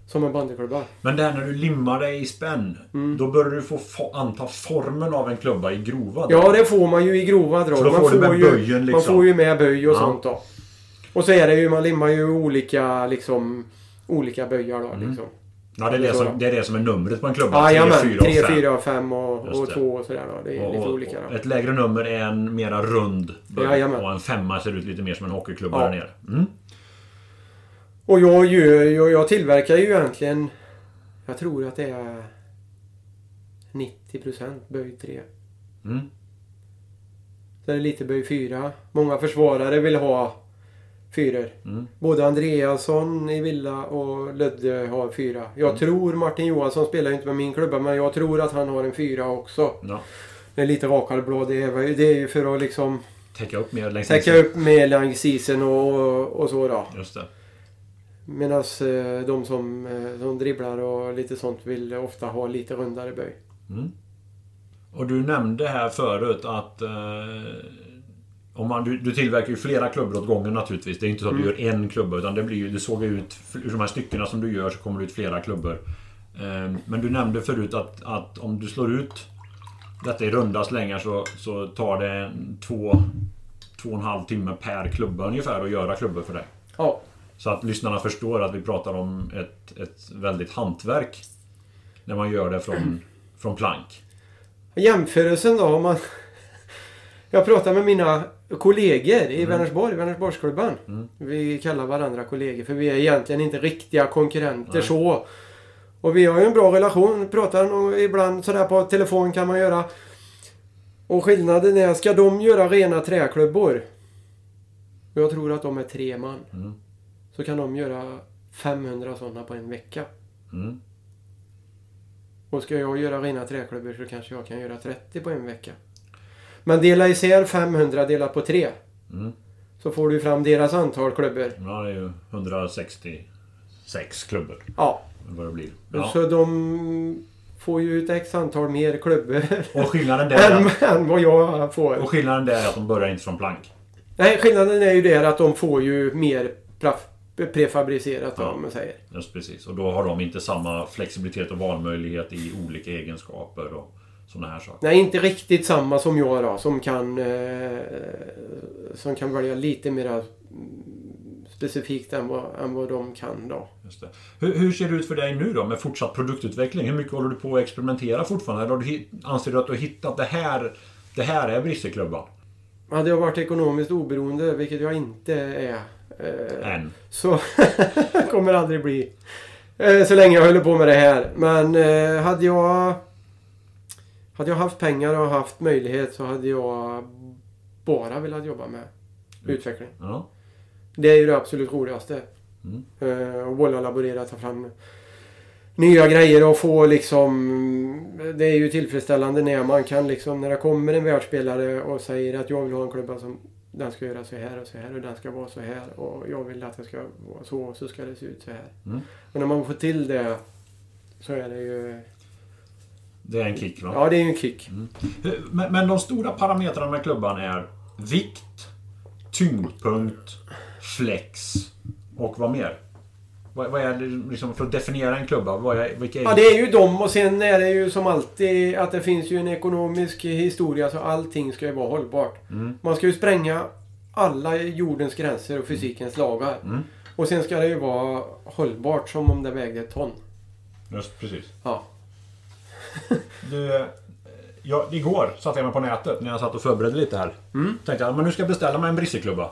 som en bandyklubba. Men det här när du limmar det i spänn. Mm. Då börjar du få anta formen av en klubba i grova drag. Ja, det får man ju i grova drag. För då man, får du med ju, böjen man liksom. får ju med böj och Ja. sånt då. Och så är det ju, man limmar ju olika liksom olika böjar då Mm. liksom. Ja, det är det, som, det är det som är numret på en klubba. Ja, jajamän. Tre, 3, fyra och fem. 4, 5 och, Just och det. 2 och sådär då. Det är Och, lite och, olika då. ett lägre nummer är en mera rund böj. Jajamän. Och en femma ser ut lite mer som en hockeyklubba Ja. där nere. Mm. Och jag, gör, jag, jag tillverkar ju egentligen... Jag tror att det är 90% böj 3. Mm. Så är det lite böj 4. Många försvarare vill ha fyror. Mm. Både Andreasson i Villa och Lödde har fyra. Jag Mm. tror Martin Johansson spelar ju inte med min klubba men jag tror att han har en fyra också. Ja. Det är lite rakare blå. Det är, det är ju för att liksom Täcka upp mer längs täcka upp med längs isen och, och så då. Just det. Medan eh, de som, eh, som dribblar och lite sånt vill ofta ha lite rundare böj. Mm. Och du nämnde här förut att... Eh, om man, du, du tillverkar ju flera klubbor åt gången naturligtvis. Det är inte så att Mm. du gör en klubba utan det blir ju... Det såg ut... Ur de här styckena som du gör så kommer det ut flera klubbor. Eh, men du nämnde förut att, att om du slår ut detta i runda slängar så, så tar det två... Två och en halv timme per klubba ungefär att göra klubbor för dig. Ja. Så att lyssnarna förstår att vi pratar om ett, ett väldigt hantverk. När man gör det från, från plank. Jämförelsen då om man... Jag pratar med mina kollegor i Vänersborg, Vänersborgsklubban. Mm. Vi kallar varandra kollegor för vi är egentligen inte riktiga konkurrenter Nej. så. Och vi har ju en bra relation. Pratar nog ibland sådär på telefon kan man göra. Och skillnaden är, ska de göra rena träklubbor? Och jag tror att de är tre man. Mm. Så kan de göra 500 sådana på en vecka. Mm. Och ska jag göra rena träklubbor så kanske jag kan göra 30 på en vecka. Men dela isär 500 delat på 3. Mm. Så får du fram deras antal klubbor. Ja, det är ju 166 klubbor. Ja. Vad det blir. Ja. Så de får ju ut x antal mer klubbor Och skillnaden där än, är, än vad jag får. och skillnaden där är att de börjar inte från plank. Nej, skillnaden är ju där att de får ju mer prefabricerat Ja. om man säger. Just precis. Och då har de inte samma flexibilitet och valmöjlighet i olika egenskaper och sådana här saker. Nej, inte riktigt samma som jag då. Som kan, eh, som kan välja lite mer specifikt än vad, än vad de kan då. Hur, hur ser det ut för dig nu då med fortsatt produktutveckling? Hur mycket håller du på att experimentera fortfarande? Eller du, anser du att du har hittat det här? Det här är Brisseklubban? Hade jag varit ekonomiskt oberoende, vilket jag inte är, eh, Än. så kommer det aldrig bli. Eh, så länge jag håller på med det här. Men eh, hade jag hade jag haft pengar och haft möjlighet så hade jag bara velat jobba med utveckling. Ja. Det är ju det absolut roligaste. Mm. Eh, och bolla, laborera, ta fram nya grejer och få liksom... Det är ju tillfredsställande när man kan liksom... När det kommer en världsspelare och säger att jag vill ha en klubba som... Den ska göra så här och så här och den ska vara så här och jag vill att det ska vara så och så ska det se ut så här. Mm. Och när man får till det så är det ju... Det är en kick va? Ja, det är ju en kick. Hur- Men, men de stora parametrarna med klubban är vikt, tyngdpunkt, flex och vad mer? Vad, vad är det liksom för att definiera en klubba? Vad är, vilka är Ja, det är ju dem och sen är det ju som alltid att det finns ju en ekonomisk historia så allting ska ju vara hållbart. Mm. Man ska ju spränga alla jordens gränser och fysikens lagar. Mm. Och sen ska det ju vara hållbart som om det vägde ett ton. Just precis. Ja. Du, eh, ja, igår satte jag mig på nätet när jag satt och förberedde lite här. Mm. Tänkte jag, men nu ska jag beställa mig en Brisseklubba.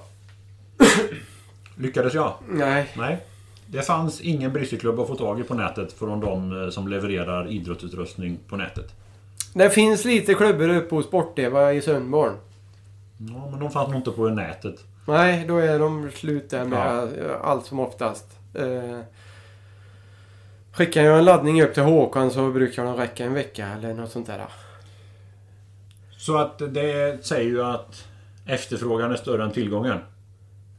Lyckades jag? Nej. Nej. Det fanns ingen Brisseklubba att få tag i på nätet från de eh, som levererar idrottsutrustning på nätet. Det finns lite klubbor uppe hos Sport-Eva i Sundborn. Ja, men de fanns nog inte på nätet. Nej, då är de slut där med eh, allt som oftast. Skickar jag en laddning upp till Håkan så brukar de räcka en vecka eller något sånt där. Så att det säger ju att efterfrågan är större än tillgången.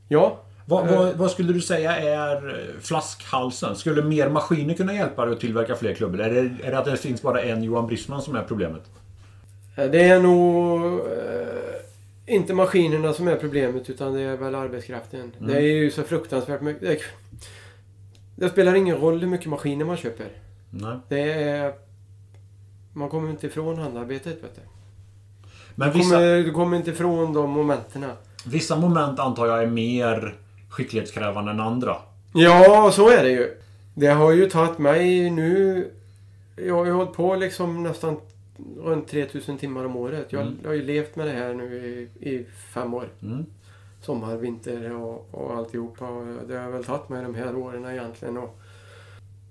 Ja, Vad, Eh. vad, vad skulle du säga är flaskhalsen? Skulle mer maskiner kunna hjälpa dig att tillverka fler klubbor? Är det, är det att det finns bara en Johan Brisman som är problemet? Eh, Det är nog eh, inte maskinerna som är problemet utan det är väl arbetskraften. Det är ju så fruktansvärt mycket. Det, spelar ingen roll hur mycket maskiner man köper. Nej. Det är... Man kommer inte ifrån handarbetet vet du. Men Du vissa, kommer, du kommer inte ifrån de momenten. vissa moment antar jag är mer skicklighetskrävande än andra. Ja, så är det ju. Det har ju tagit mig nu... Jag har ju hållit på liksom nästan runt 3000 timmar om året. Jag, Mm. jag har ju levt med det här nu i, i fem år. Mm. Sommar, vinter och, och alltihopa. Och det har väl tagit mig de här åren egentligen. Och,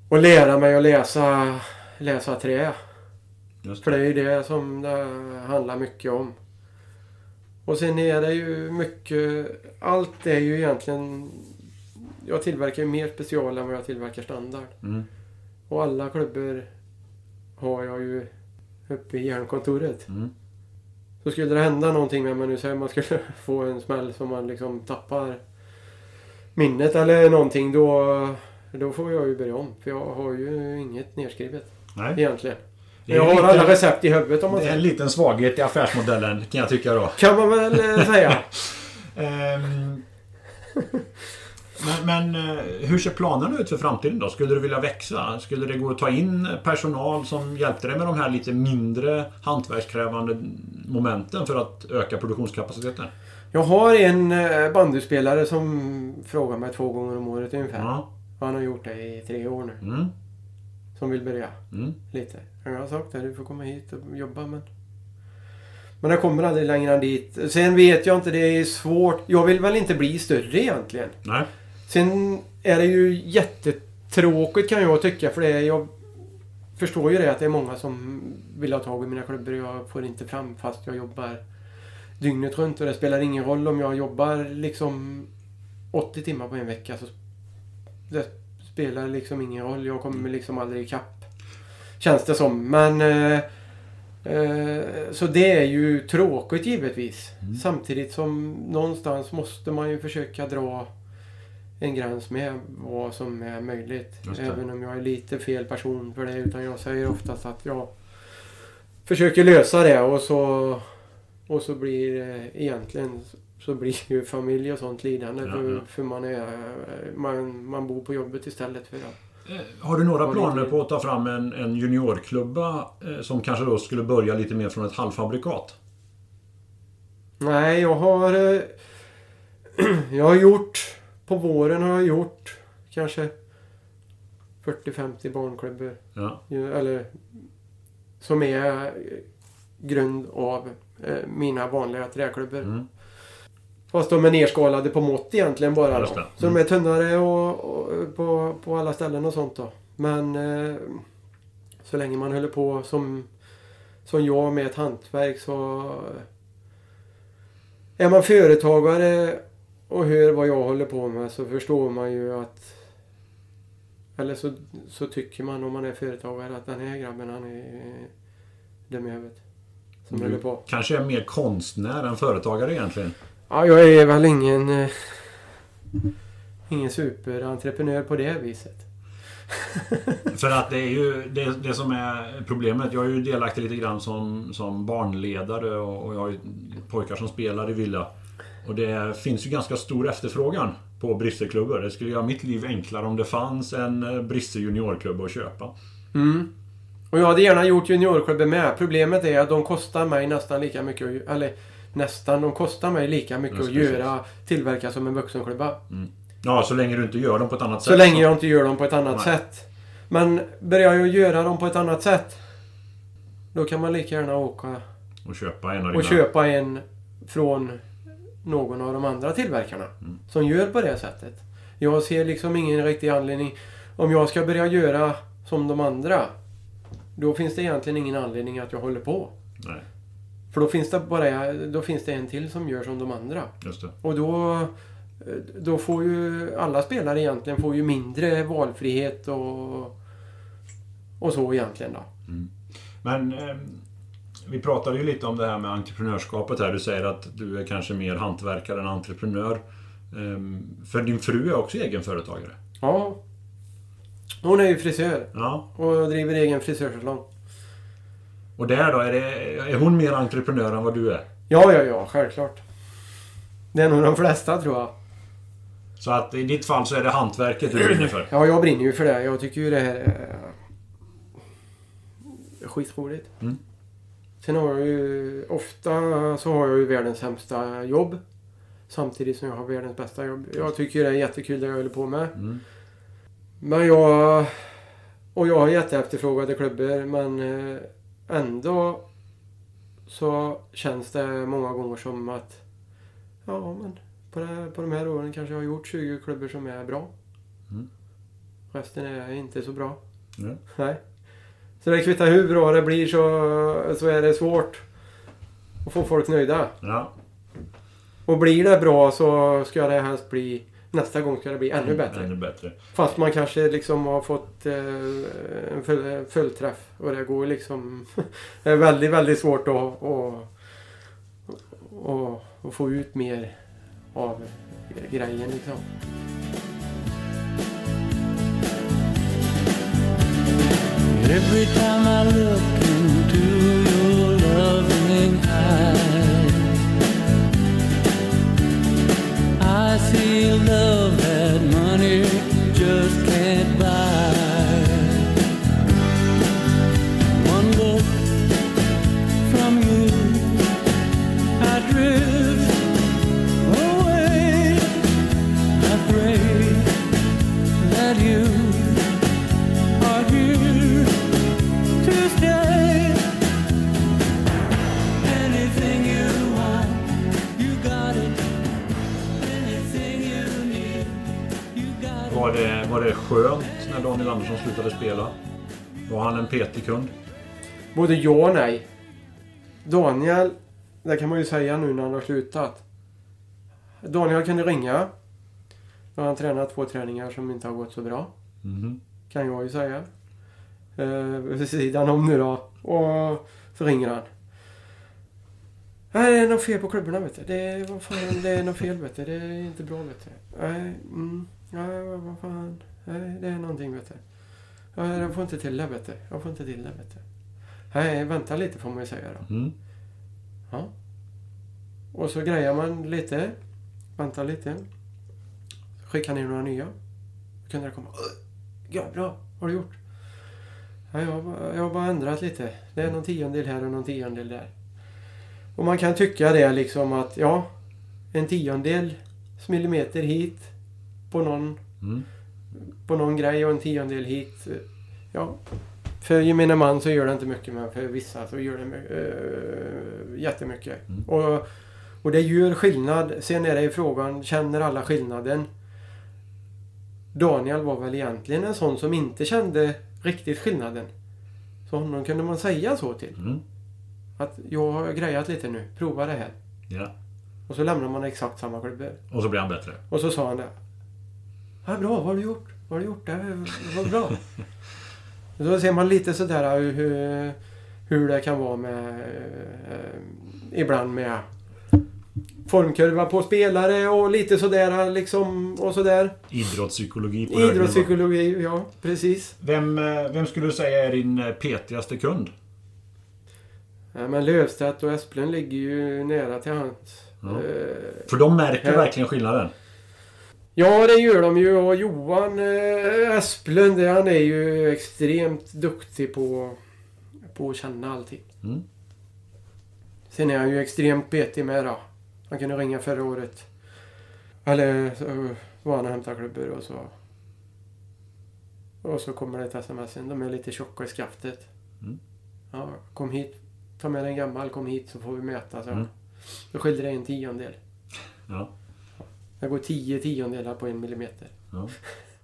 och lära mig att läsa, läsa trä. Just För det. det är ju det som det handlar mycket om. Och sen är det ju mycket... Allt är ju egentligen... Jag tillverkar ju mer special än vad jag tillverkar standard. Mm. Och alla klubbor har jag ju uppe i järnkontoret. Mm. Så skulle det hända någonting med mig nu, så man skulle få en smäll som man liksom tappar minnet eller någonting, då, då får jag ju börja om. För jag har ju inget nedskrivet Nej. egentligen. Jag har alla recept i huvudet om man Det är en säger. liten svaghet i affärsmodellen kan jag tycka då. Kan man väl eh, säga. Ehm, men, men eh, hur ser planerna ut för framtiden då? Skulle du vilja växa? Skulle det gå att ta in personal som hjälpte dig med de här lite mindre hantverkskrävande momenten för att öka produktionskapaciteten? Jag har en eh, bandyspelare som frågar mig två gånger om året ungefär. Ja. Han har gjort det i tre år nu. Mm. Som vill börja Mm. lite. Jag har sagt det, du får komma hit och jobba men... Men jag kommer aldrig längre än dit. Sen vet jag inte, det är svårt. Jag vill väl inte bli större egentligen. Nej. Sen är det ju jättetråkigt kan jag tycka för det är, jag förstår ju det att det är många som vill ha tag i mina klubbor jag får inte fram fast jag jobbar dygnet runt och det spelar ingen roll om jag jobbar liksom 80 timmar på en vecka så det spelar liksom ingen roll. Jag kommer liksom aldrig ikapp. Känns det som. Men eh, eh, så det är ju tråkigt givetvis. Mm. Samtidigt som någonstans måste man ju försöka dra en gräns med vad som är möjligt. Även om jag är lite fel person för det. Utan jag säger oftast att jag försöker lösa det och så och så blir det egentligen så blir ju familj och sånt lidande. Ja, för, ja. för man, är, man, man bor på jobbet istället för att Eh, Har du några planer på att ta fram en, en juniorklubba eh, som kanske då skulle börja lite mer från ett halvfabrikat? Nej, jag har... eh, Jag har gjort... På våren har jag gjort kanske 40-50 barnklubbor. Ja. Eller som är eh, grund av eh, mina vanliga träklubbor. Mm. Fast de är nerskalade på mått egentligen bara. Då. det. Så de är tunnare och, och, på, på alla ställen och sånt då. Men eh, så länge man håller på som, som jag med ett hantverk så... Är man företagare och hör vad jag håller på med så förstår man ju att... Eller så, så tycker man om man är företagare att den här grabben han är dum i huvudet. Som håller Du på. kanske är mer konstnär än företagare egentligen? Ja, jag är väl ingen... Eh, ingen superentreprenör på det viset. För att det är ju det, det som är problemet. Jag är ju delaktig lite grann som, som barnledare och, och jag har ju pojkar som spelar i Villa. Och det finns ju ganska stor efterfrågan på Brysselklubbor. Det skulle göra mitt liv enklare om det fanns en eh, Brisse juniorklubb att köpa. Mm. Och jag hade gärna gjort juniorklubben med. Problemet är att de kostar mig nästan lika mycket Eller nästan, de kostar mig lika mycket att göra, tillverka som en vuxenklubba. Ja, så länge du inte gör dem på ett annat Så sätt. länge jag inte gör dem på ett annat Nej. sätt. Men börjar jag göra dem på ett annat sätt. Då kan man lika gärna åka Och köpa en och dina... köpa en från någon av de andra tillverkarna. Mm. Som gör på det sättet. Jag ser liksom ingen riktig anledning. Om jag ska börja göra som de andra. Då finns det egentligen ingen anledning att jag håller på. Nej, För då finns det bara då finns det en till som gör som de andra. just det. Och då, då får ju alla spelare egentligen får ju mindre valfrihet och, och så egentligen då. Men eh, vi pratade ju lite om det här med entreprenörskapet här. Du säger att du är kanske mer hantverkare än entreprenör. Eh, för din fru är också egenföretagare. Ja. Hon är ju frisör Ja. och driver egen frisörsalong. Och där då, är, det, är hon mer entreprenör än vad du är? Ja, ja, ja, självklart. Det är nog de flesta tror jag. Så att i ditt fall så är det hantverket du brinner för? Ja, jag brinner ju för det. Jag tycker ju det här är skitroligt. Mm. Sen har jag ju ofta så har jag ju världens sämsta jobb. Samtidigt som jag har världens bästa jobb. Jag tycker det är jättekul det jag håller på med. Mm. Men jag... Och jag har jätteefterfrågade klubbor men eh, ändå så känns det många gånger som att ja men på, det, på de här åren kanske jag har gjort 20 klubbor som är bra. Mm. Resten är inte så bra. Ja. Nej. Så det kvittar hur bra det blir så, så är det svårt att få folk nöjda. Ja. Och blir det bra så ska det helst bli nästa gång ska det bli ännu bättre. Ännu bättre. Fast man kanske liksom har fått eh, en full, fullträff och det går liksom... det är väldigt, väldigt svårt att, att, att, att få ut mer av grejen liksom. Every time I look into your loving eyes, I see love that money Var det, var det skönt när Daniel Andersson slutade spela? Var han en petig kund? Både ja och nej. Daniel, det kan man ju säga nu när han har slutat. Daniel kunde ringa. Har han tränat två träningar som inte har gått så bra. Mhm. Kan jag ju säga. Eh, vid sidan om nu då. Och så ringer han. Nej, det är något fel på klubborna vet du. Det är, vad fan, det är något fel vet du. Det är inte bra vet du. Nej, mm, nej, vad fan. Nej, det är någonting vet du. Ja, jag får inte till det vet du. Jag får inte till det vet du. Nej, vänta lite får man ju säga då. Mm. Ja. Och så grejar man lite. Väntar lite. Skickar ner några nya. Då kunde det komma. Ja, bra. Vad har du gjort? Ja, jag, har bara- jag har bara ändrat lite. Det är någon tiondel här och någon tiondel där. Och man kan tycka det liksom att ja, en tiondel millimeter hit på någon, Mm. på någon grej och en tiondel hit. Ja, för gemene man så gör det inte mycket men för vissa så gör det uh, jättemycket. Mm. Och, och det gör skillnad. Sen är det ju frågan, känner alla skillnaden? Daniel var väl egentligen en sån som inte kände riktigt skillnaden. Så honom kunde man säga så till. Mm. Att jag har grejat lite nu, prova det här. Ja. Och så lämnar man exakt samma klubbor. Och så blir han bättre. Och så sa han det. Ja, bra, vad har du gjort? Vad har du gjort? Det var bra. Då ser man lite sådär hur, hur det kan vara med eh, ibland med formkurva på spelare och lite sådär liksom och sådär. Idrottspsykologi på hög nivå. Idrottspsykologi, ja precis. Vem, eh, vem skulle du säga är din eh, petigaste kund? Ja, men Lövstedt och Esplund ligger ju nära till hands. Ja. Eh, För de märker verkligen skillnaden. Ja, det gör de ju. Och Johan eh, Esplund, det- han är ju extremt duktig på, på att känna allting. Mm. Sen är han ju extremt betig med då. Han kunde ringa förra året. Eller så var han och hämtade klubbor och så... Och så kommer det ett sms. De är lite tjocka i skaftet. Mm. Ja, kom hit. Ta med dig en gammal, kom hit så får vi mäta. Så. Mm. Då skiljer det en tiondel. Ja. Det går tio tiondelar på en millimeter. Ja,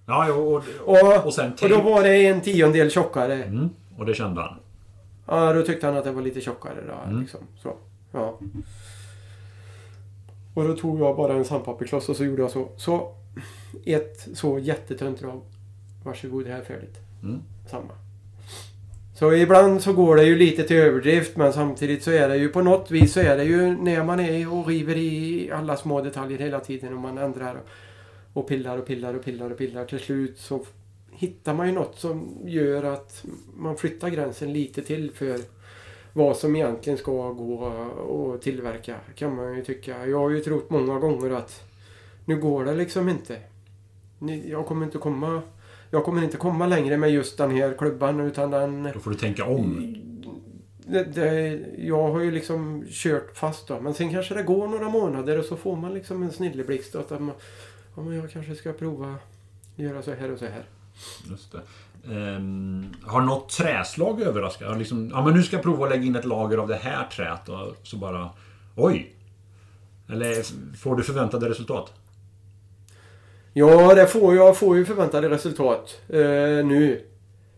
ja jo, och, Och, och sen och då var det en tiondel tjockare. Mm. Och det kände han. Ja, då tyckte han att det var lite tjockare då. Mm. Liksom. Så. Ja. Och då tog jag bara en sandpapperskloss och så gjorde jag så. Så ett så jättetunt drag. Varsågod, det här är färdigt. Mm. Samma. Så ibland så går det ju lite till överdrift men samtidigt så är det ju på något vis så är det ju när man är och river i alla små detaljer hela tiden och man ändrar och, och pillar och pillar och pillar och pillar till slut så hittar man ju något som gör att man flyttar gränsen lite till för vad som egentligen ska gå och tillverka kan man ju tycka. Jag har ju trott många gånger att nu går det liksom inte. Jag kommer inte komma jag kommer inte komma längre med just den här klubban utan den... Då får du tänka om. Det, det, jag har ju liksom kört fast då. Men sen kanske det går några månader och så får man liksom en snilleblixt att man, ja, men jag kanske ska prova göra så här och så här. Just det. Ehm, har något träslag överraskat? Liksom, ja, men nu ska jag prova att lägga in ett lager av det här träet och så bara... Oj! Eller får du förväntade resultat? Ja, det får jag får ju förväntade resultat eh, nu.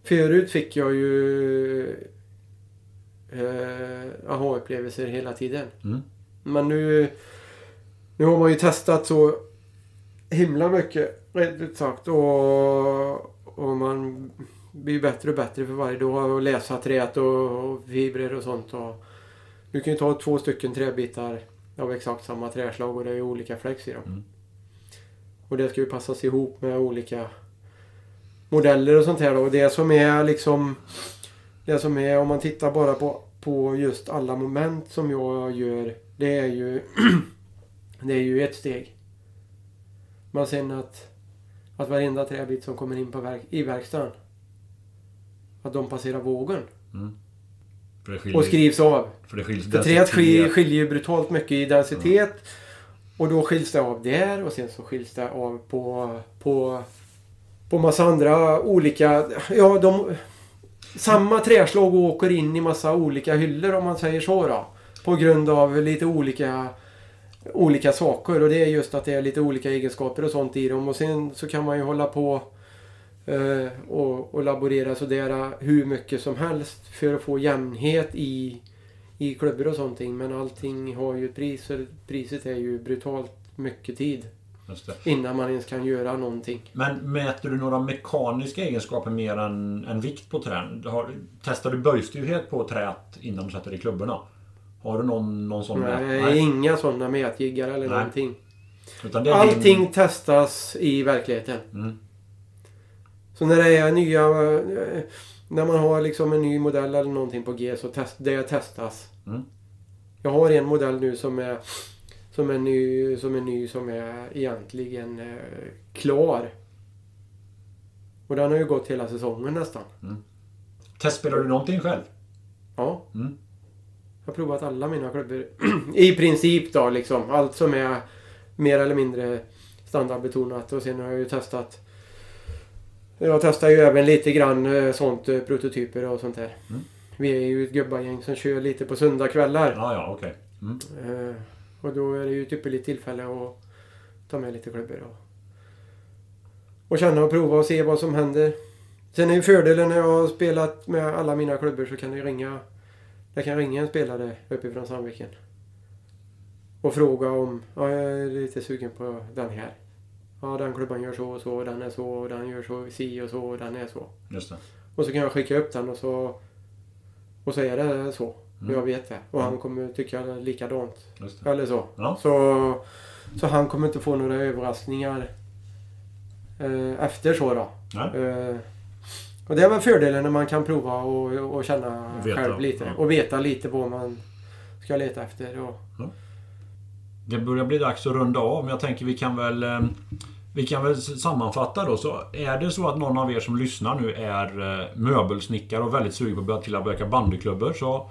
Förut fick jag ju eh, aha-upplevelser hela tiden. Mm. Men nu, nu har man ju testat så himla mycket, rätt ut sagt. Och, och man blir bättre och bättre för varje dag. Och läsa träet och, och fibrer och sånt. Och du kan ju ta två stycken träbitar av exakt samma träslag och det är ju olika flex i dem. Mm. Och det ska ju passas ihop med olika modeller och sånt här då. Och det som är liksom... Det som är om man tittar bara på, på just alla moment som jag gör. Det är ju... det är ju ett steg. Men sen att... Att varenda träbit som kommer in på verk, i verkstaden. Att de passerar vågen. Det skiljer, Och skrivs av. för det skiljs För träet skiljer, skiljer ju brutalt mycket i densitet. Och då skiljs det av där och sen så skiljs det av på, på, på massa andra olika... Ja, de... Samma träslag åker in i massa olika hyllor om man säger så då. På grund av lite olika, olika saker. Och det är just att det är lite olika egenskaper och sånt i dem. Och sen så kan man ju hålla på eh, och, och laborera sådär hur mycket som helst för att få jämnhet i i klubbor och sånt. Men allting har ju ett pris och priset är ju brutalt mycket tid innan man ens kan göra någonting. Men mäter du några mekaniska egenskaper mer än, än vikt på trän? Har, testar du böjstyvhet på träet innan du sätter i klubborna? Har du någon, någon sån mät- Nej, inga sådana mätjiggar eller Nej. någonting. Allting Din... testas i verkligheten. Mm. Så när det är nya... När man har liksom en ny modell eller någonting på G så test, det testas. Mm. Jag har en modell nu som är som är ny som är, ny, som är egentligen eh, klar. Och den har ju gått hela säsongen nästan. Testspelar du någonting själv? Ja. Mm. Jag har provat alla mina klubbor. I princip då liksom. Allt som är mer eller mindre standardbetonat. Och sen har jag ju testat. Jag testar ju även lite grann eh, sånt, eh, prototyper och sånt där. Mm. Vi är ju ett gubbagäng som kör lite på söndagkvällar. Ja, ja, okej. Mm. Eh, och då är det ju ett ypperligt tillfälle att ta med lite klubbor och, och känna och prova och se vad som händer. Sen är ju fördelen när jag har spelat med alla mina klubbor så kan det ringa det kan ringa en spelare uppifrån Sandviken. Och fråga om, ja jag är lite sugen på den här. Ja den klubban gör så och så, den är så, och den gör så, si och så, och den är så. Just det. Och så kan jag skicka upp den och så och så är det så. Mm. Jag vet det. Och han kommer tycka likadant. Just det. Eller så. Ja. Så, så han kommer inte få några överraskningar eh, efter så då. Eh, och det är väl fördelen när man kan prova och, och känna Och veta, själv lite. ja. Och veta lite vad man ska leta efter. Och, Det börjar bli dags att runda av, men jag tänker vi kan väl... eh, Vi kan väl sammanfatta då. Så är det så att någon av er som lyssnar nu är eh, möbelsnickare och väldigt sugen på att börja tillverka bandyklubbor så,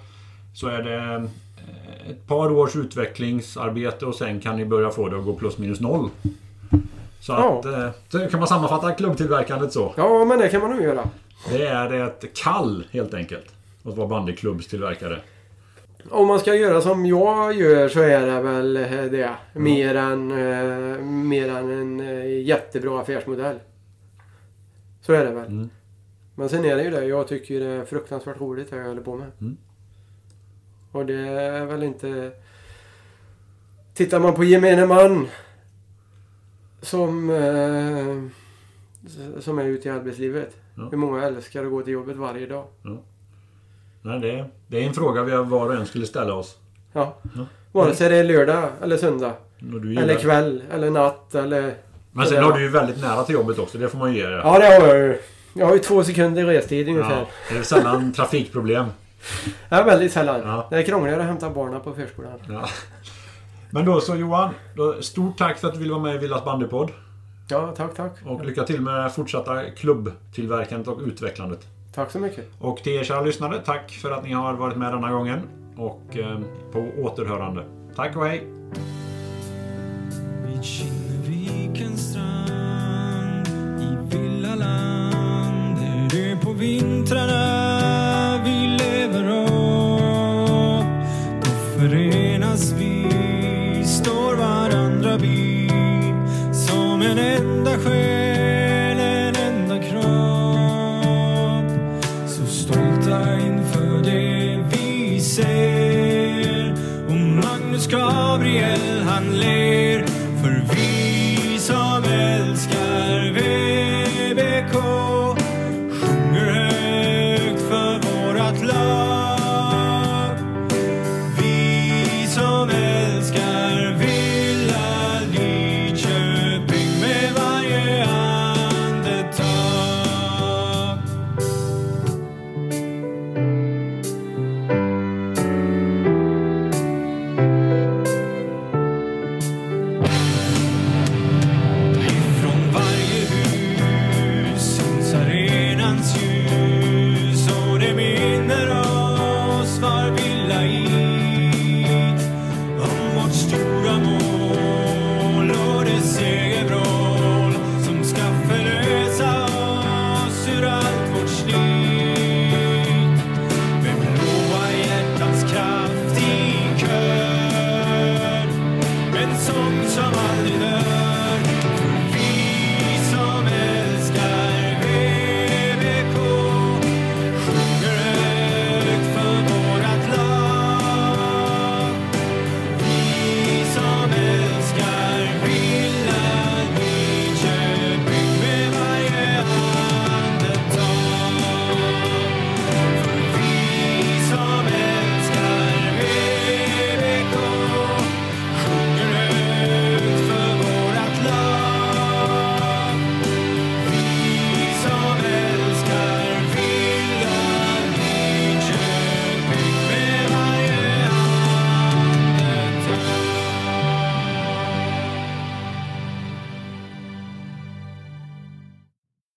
så är det eh, ett par års utvecklingsarbete och sen kan ni börja få det att gå plus minus noll. Så Ja. att, kan man sammanfatta klubbtillverkandet så. ja, men det kan man nog göra. Det är ett kall helt enkelt. Att vara bandyklubbstillverkare. Om man ska göra som jag gör så är det väl eh, det. Mer, än, eh, mer än en eh, jättebra affärsmodell. Så är det väl. Mm. Men sen är det ju det. Jag tycker det är fruktansvärt roligt det jag håller på med. Mm. Och det är väl inte... Tittar man på gemene man som, eh, som är ute i arbetslivet. Ja. Hur många älskar att gå till jobbet varje dag? Nej, det, det är en fråga vi var och en skulle ställa oss. Ja. Ja. Vare sig det är lördag eller söndag. Eller kväll eller natt eller... Men sen har du ju väldigt nära till jobbet också, det får man ju ge dig. Ja det har jag ju. Jag har ju två sekunder restid ungefär. Ja, det är sällan trafikproblem. Ja, väldigt sällan. Ja. Det är krångligare att hämta barnen på förskolan. Ja. Men då så Johan, då, stort tack för att du ville vara med i Villas bandypodd. Ja, tack, tack. Och lycka till med fortsatta klubbtillverkandet och utvecklandet. Tack så mycket. Och till er kära lyssnare, tack för att ni har varit med denna gången. Och eh, på återhörande. Tack och hej! Vid Kinnevikens strand i villaland är det på vintrarna vi lever av. Då förenas vi, står varandra bi som en enda själ